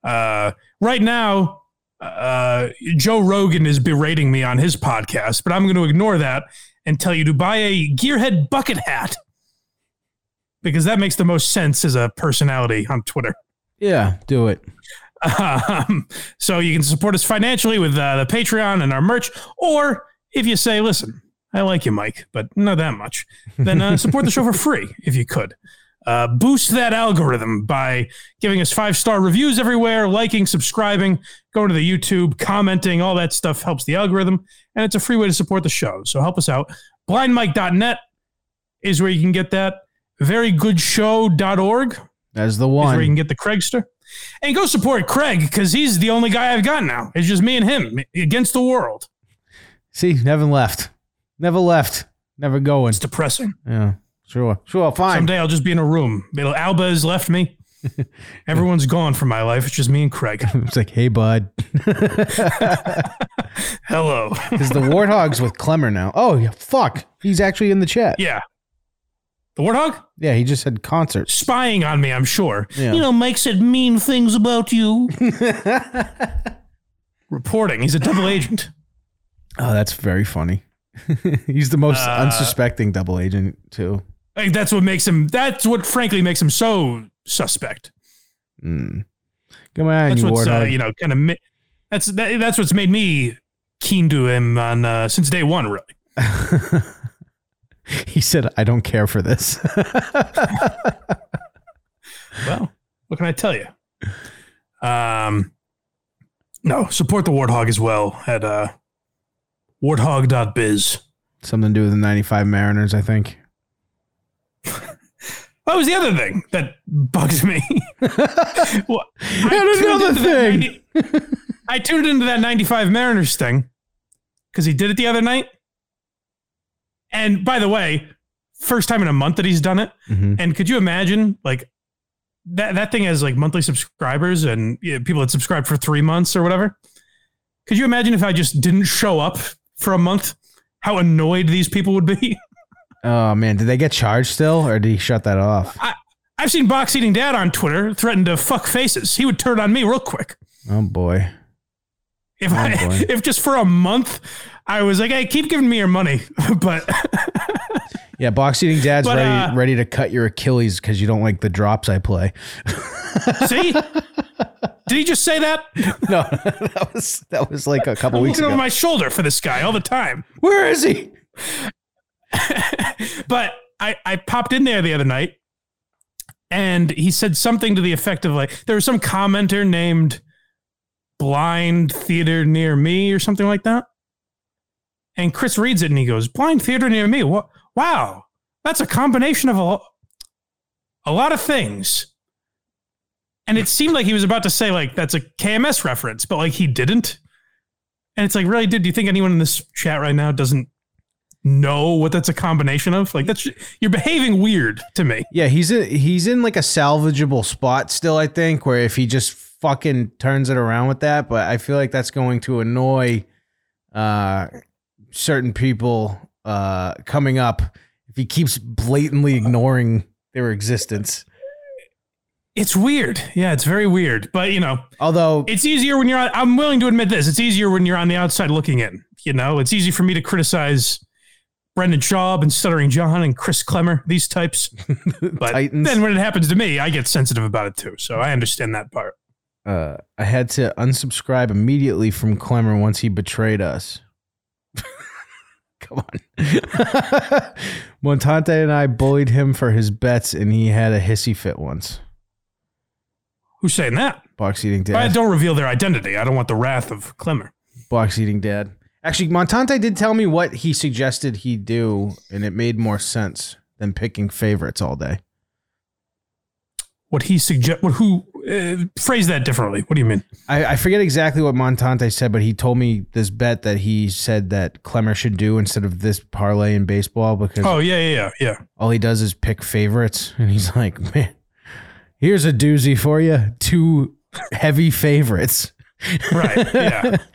Uh, right now, uh, Joe Rogan is berating me on his podcast, but I'm going to ignore that and tell you to buy a Gearhead bucket hat because that makes the most sense as a personality on Twitter. Yeah, do it. Um, so you can support us financially with uh, the Patreon and our merch, or if you say, "Listen, I like you, Mike, but not that much," then uh, support the show for free if you could. Uh, boost that algorithm by giving us five star reviews everywhere, liking, subscribing, going to the YouTube, commenting. All that stuff helps the algorithm, and it's a free way to support the show. So help us out. BlindMike.net is where you can get that. VeryGoodShow.org That's the is where you can get the Craigster. And go support Craig because he's the only guy I've got now. It's just me and him against the world. See, never left. Never left. Never going. It's depressing. Yeah. Sure. Sure. Fine. Someday I'll just be in a room. It'll, Alba has left me. Everyone's gone from my life. It's just me and Craig. It's like, hey, bud. Hello. Because the warthog's with Klemmer now. Oh, yeah. Fuck. He's actually in the chat. yeah. The Warthog? Yeah, he just said concert. Spying on me, I'm sure. Yeah. You know, Mike said mean things about you. Reporting. He's a double agent. Oh, that's very funny. He's the most Uh, unsuspecting double agent, too. Like, that's what makes him, that's what frankly makes him so suspect. Mm. Come on, That's you what's uh, you know kind of ma- that's that, that's what's made me keen to him on uh, since day one. Really, he said, I don't care for this. well, what can I tell you? Um, no, support the Warthog as well at uh, warthog.biz. Something to do with the 95 Mariners, I think. That was the other thing that bugs me. well, I another thing. 90 I tuned into that 95 Mariners thing because he did it the other night. And by the way, first time in a month that he's done it. Mhm. And could you imagine like that that thing has like monthly subscribers and you know, people that subscribe for three months or whatever? Could you imagine if I just didn't show up for a month? How annoyed these people would be. Oh, man. Did they get charged still, or did he shut that off? I, I've seen box eating dad on Twitter threaten to fuck faces. He would turn on me real quick. Oh, boy. If Oh, I boy. if just for a month I was like, hey, keep giving me your money. but Yeah, box eating dad's But, ready uh, ready to cut your Achilles because you don't like the drops I play. see? Did he just say that? no, that was that was like a couple I'm weeks looking ago. over my shoulder for this guy all the time. Where is he? but I, I popped in there the other night and he said something to the effect of like there was some commenter named blind theater near me or something like that and chris reads it and he goes blind theater near me what wow that's a combination of a, a lot of things and it seemed like he was about to say like that's a kms reference but like he didn't and it's like really dude do you think anyone in this chat right now doesn't know what that's a combination of? Like that's you're behaving weird to me. Yeah, he's in, he's in like a salvageable spot still, I think, where if he just fucking turns it around with that, but I feel like that's going to annoy uh certain people uh coming up if he keeps blatantly ignoring their existence. It's weird. Yeah, it's very weird. But you know, Although it's easier when you're on, I'm willing to admit this. It's easier when you're on the outside looking in. You know, it's easy for me to criticize Brendan Schaub and Stuttering John and Chris Klemmer, these types. But Titans. then when it happens to me, I get sensitive about it too. So I understand that part. uh, I had to unsubscribe immediately from Klemmer once he betrayed us. Come on. Montante and I bullied him for his bets, and he had a hissy fit once. Who's saying that? Box eating dad. I don't reveal their identity. I don't want the wrath of Klemmer. Box eating dad. Actually, Montante did tell me what he suggested he do, and it made more sense than picking favorites all day. What he suggest? What who? Uh, phrase that differently. What do you mean? I, I forget exactly what Montante said, but he told me this bet that he said that Klemmer should do instead of this parlay in baseball because Oh yeah, yeah, yeah, yeah. all he does is pick favorites. And he's like, man, here's a doozy for you. Two heavy favorites. Right. Yeah.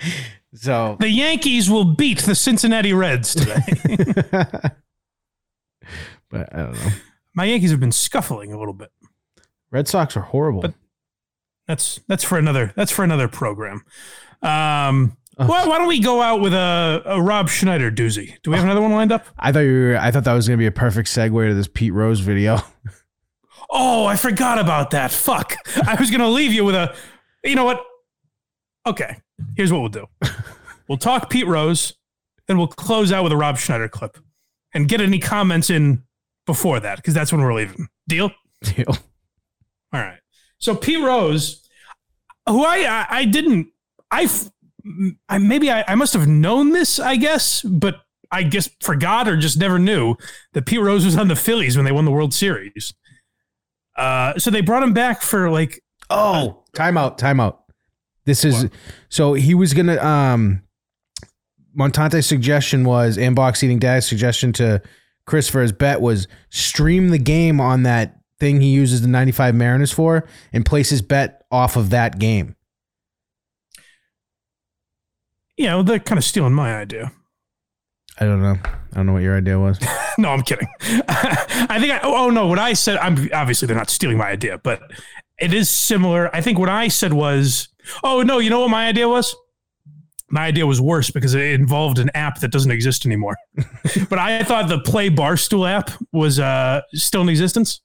So, the Yankees will beat the Cincinnati Reds today. but I don't know. My Yankees have been scuffling a little bit. Red Sox are horrible. But- That's that's for another that's for another program. Um, why, why don't we go out with a, a Rob Schneider doozy? Do we have another one lined up? I thought you were, I thought that was going to be a perfect segue to this Pete Rose video. Oh, I forgot about that. Fuck. I was gonna leave you with a. You know what? Okay. Here's what we'll do. We'll talk Pete Rose, then we'll close out with a Rob Schneider clip, and get any comments in before that because that's when we're leaving. Deal. Deal. All right. So Pete Rose, who I I, I didn't I, I maybe I, I must have known this I guess, but I guess forgot or just never knew that Pete Rose was on the Phillies when they won the World Series. Uh, so they brought him back for like Oh, timeout, timeout. This is so he was gonna um Montante's suggestion was and box eating dad's suggestion to Chris for his bet was stream the game on that thing he uses the 95 Mariners for and place his bet off of that game. you know they're kind of stealing my idea. I don't know. I don't know what your idea was. no, I'm kidding. I think I, oh, oh no, what I said, I'm obviously they're not stealing my idea, but it is similar. I think what I said was, oh no, you know what my idea was? My idea was worse because it involved an app that doesn't exist anymore. but I thought the Play Barstool app was uh, still in existence.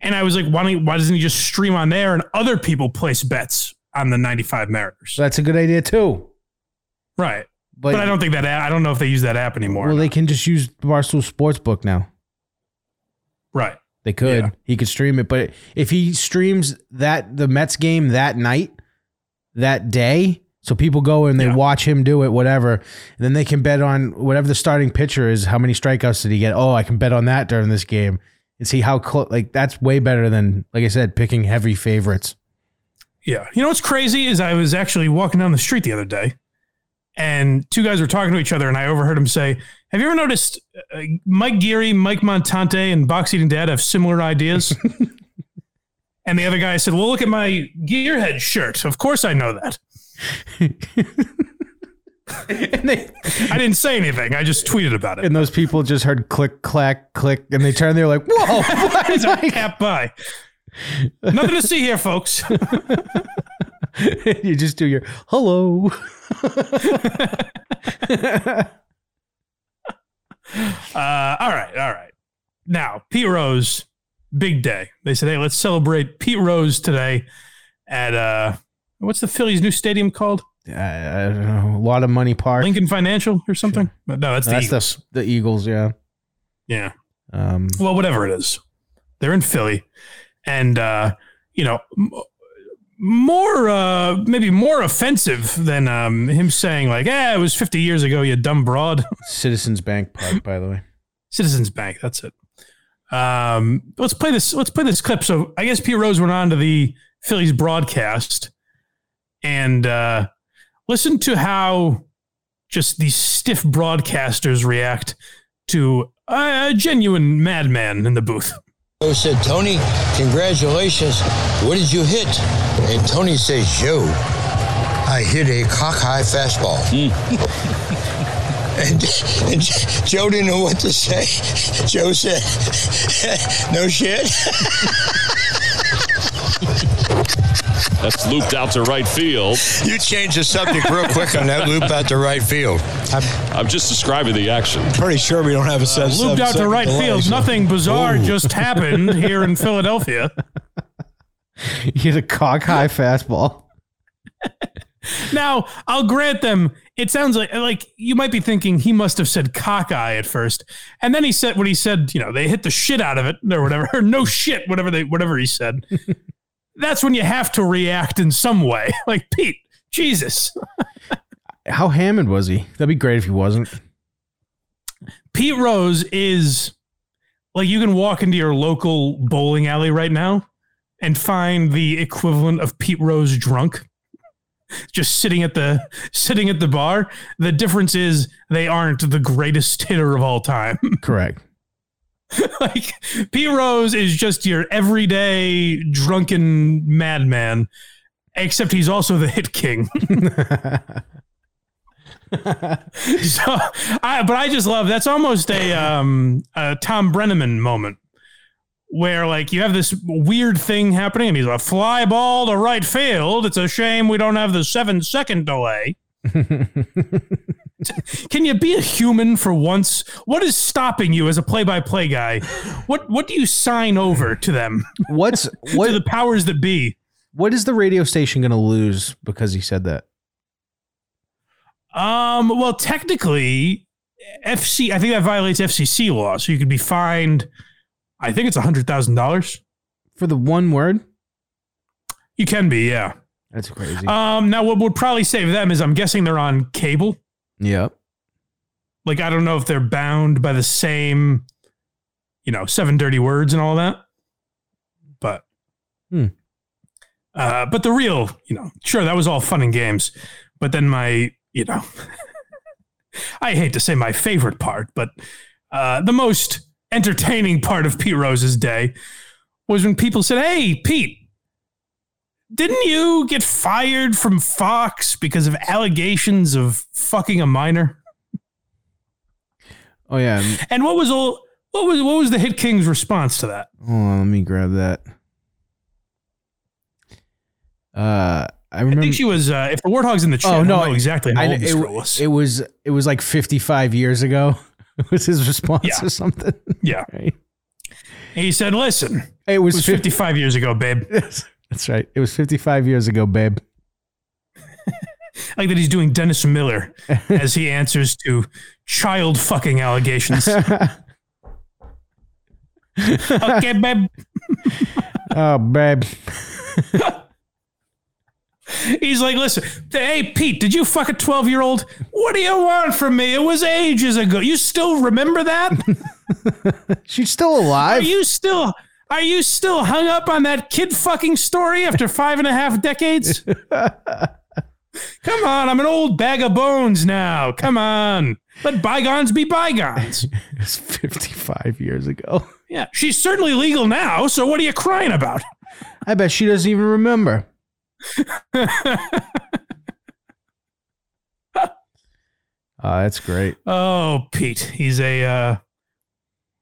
And I was like, why, don't, why doesn't he just stream on there and other people place bets on the 95 Mariners? That's a good idea too. Right. But, But I don't think that app, I don't know if they use that app anymore. well, they can just use Barstool Sportsbook now. right. They could. Yeah. He could stream it, but if he streams that the Mets game that night, that day, so people go and they Yeah. watch him do it, whatever, and then they can bet on whatever the starting pitcher is. How many strikeouts did he get? Oh, I can bet on that during this game and see how close. Like that's way better than, like I said, picking heavy favorites. Yeah. You know what's crazy is I was actually walking down the street the other day and two guys were talking to each other and I overheard them say, Have you ever noticed uh, Mike Geary, Mike Montante, and Box Eating Dad have similar ideas? and the other guy said, Well, look at my Gearhead shirt. Of course I know that. and they I didn't say anything. I just tweeted about it. and those people just heard click, clack, click, and they turned. They're like, "Whoa!" what is that?" Cap by. Nothing to see here, folks. you just do your hello. Uh, all right, all right. Now, Pete Rose, big day. They said, hey, let's celebrate Pete Rose today at uh, what's the Phillies' new stadium called? I, I don't know. A lot of money park. Lincoln Financial or something? But no, that's the That's Eagles. the the Eagles. Yeah. yeah. Um, Well, whatever it is, they're in Philly, and uh, you know, more uh, maybe more offensive than um, him saying like, "Yeah, it was 50 years ago, you dumb broad." Citizens Bank Park, by the way. Citizens Bank. That's it. Um, let's play this. Let's play this clip. So I guess Pete Rose went on to the Phillies broadcast and uh, listen to how just these stiff broadcasters react to a genuine madman in the booth. Joe said, Tony, congratulations. What did you hit? And Tony says, Joe, I hit a cockeye fastball. Hmm. and, and Joe didn't know what to say. Joe said, no shit. That's looped out to right field. You changed the subject real quick on that loop out to right field. I'm I'm just describing the action. pretty sure we don't have a uh, set. Looped out to right field. Nothing bizarre just happened here in Philadelphia. You hit a cock high fastball. Now, I'll grant them. It sounds like like you might be thinking he must have said cockeye at first, and then he said what he said. You know, they hit the shit out of it or whatever. Or no shit, whatever they whatever he said. That's when you have to react in some way. Like Pete, Jesus, How Hammond was he? That'd be great if he wasn't. Pete Rose is like you can walk into your local bowling alley right now and find the equivalent of Pete Rose drunk. Just sitting at the sitting at the bar. The difference is they aren't the greatest hitter of all time. Correct. like Pete Rose is just your everyday drunken madman, except he's also the hit king. so, I, but I just love that's almost a um a Thom Brennaman moment where like you have this weird thing happening and he's a fly ball to right field. It's a shame we don't have the seven second delay. Can you be a human for once? What is stopping you as a play-by-play guy? What what do you sign over to them? What's to what? the powers that be? what is the radio station going to lose because he said that? Um, well, technically, FC. I think that violates FCC law, so you could be fined. I think it's a hundred thousand dollars. For the one word? You can be, yeah. That's crazy. Um, now what would probably save them is I'm guessing they're on cable. yep. Like I don't know if they're bound by the same, you know, seven dirty words and all that. But, Hmm. uh, but the real, you know, sure that was all fun and games, but then my, you know, I hate to say my favorite part, but uh, the most entertaining part of Pete Rose's day was when people said, "Hey, Pete." Didn't you get fired from Fox because of allegations of fucking a minor? Oh yeah. and- what was all what was what was the Hit King's response to that? Hold on, let me grab that. Uh, I I think she was uh, if the warthog's in the chat, oh I no, know exactly how I, old this it, was. it was it was like 55 years ago. was his response Yeah. or something? yeah. Right. He said, Listen, It it was, was 50. 55 years ago, babe. That's right. It was 55 years ago, babe. Like that he's doing Dennis Miller as he answers to child fucking allegations. okay, babe. oh, babe. He's like, listen, hey, Pete, did you fuck a 12 year old? What do you want from me? It was ages ago. You still remember that? She's still alive. Are you still are you still hung up on that kid fucking story after five and a half decades? Come on, I'm an old bag of bones now. Come on. Let bygones be bygones. It was 55 years ago. Yeah, she's certainly legal now, so what are you crying about? I bet she doesn't even remember. Oh, that's great. Oh, Pete, he's a uh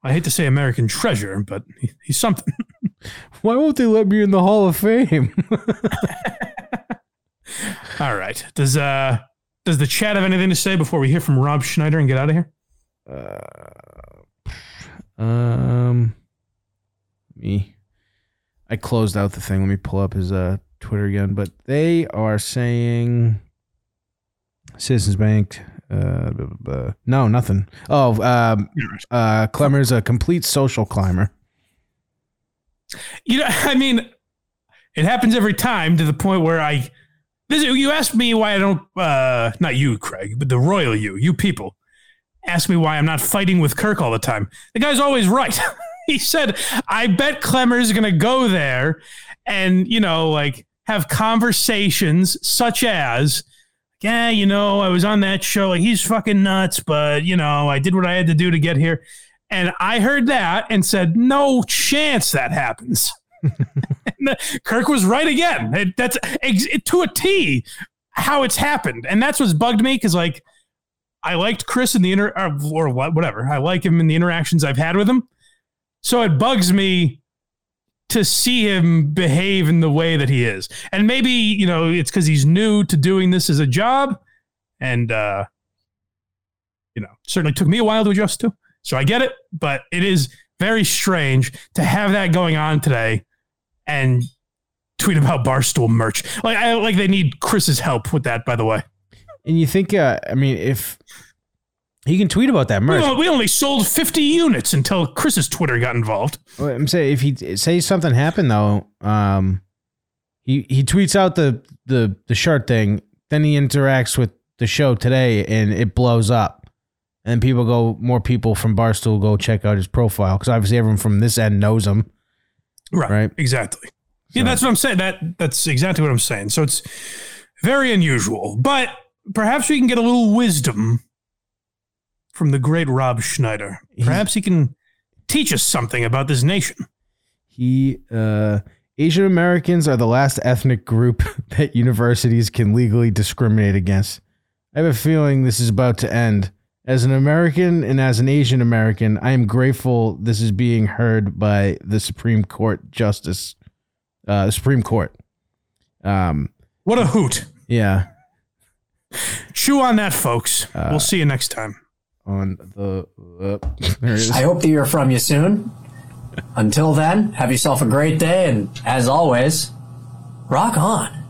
I hate to say American treasure, but he- he's something. Why won't they let me in the Hall of Fame? All right. Does uh does the chat have anything to say before we hear from Rob Schneider and get out of here? Uh, um, me. I closed out the thing. Let me pull up his uh Twitter again. But they are saying Citizens Bank. Uh, no, nothing. Oh, um, uh, Klemmer's a complete social climber. You know, I mean, it happens every time to the point where I. This, you asked me why I don't. Uh, not you, Craig, but the royal you, you people, ask me why I'm not fighting with Kirk all the time. The guy's always right. he said, "I bet Klemmer's going to go there, and you know, like have conversations such as." Yeah, you know, I was on that show. Like he's fucking nuts, but you know, I did what I had to do to get here. And I heard that and said, no chance that happens. Uh, Kirk was right again. It- that's it, to a T how it's happened, and that's what's bugged me because like I liked Chris in the inter or, or what whatever I like him in the interactions I've had with him, so it bugs me to see him behave in the way that he is, and maybe you know it's because he's new to doing this as a job, and uh, you know certainly took me a while to adjust to. So I get it, but it is very strange to have that going on today and tweet about barstool merch. Like I like they need Chris's help with that. By the way, And you think, uh, I mean, if he can tweet about that we merch, only, we only sold fifty units until Chris's Twitter got involved. Well, I'm saying if he say something happened though, um, he he tweets out the the the shirt thing, then he interacts with the show today, and it blows up, and people go more people from Barstool go check out his profile because obviously everyone from this end knows him, Right. right? Exactly. Yeah, that's what I'm saying. That that's exactly what I'm saying. So it's very unusual, but perhaps we can get a little wisdom from the great Rob Schneider. Perhaps he can teach us something about this nation. He uh, Asian Americans are the last ethnic group that universities can legally discriminate against. I have a feeling this is about to end. As an American and as an Asian American, I am grateful this is being heard by the Supreme Court Justice, uh, Supreme Court. Um, What a hoot! yeah, Chew on that, folks. Uh, we'll see you next time on the. Uh, I hope to hear from you soon. Until then, have yourself a great day, and as always, rock on.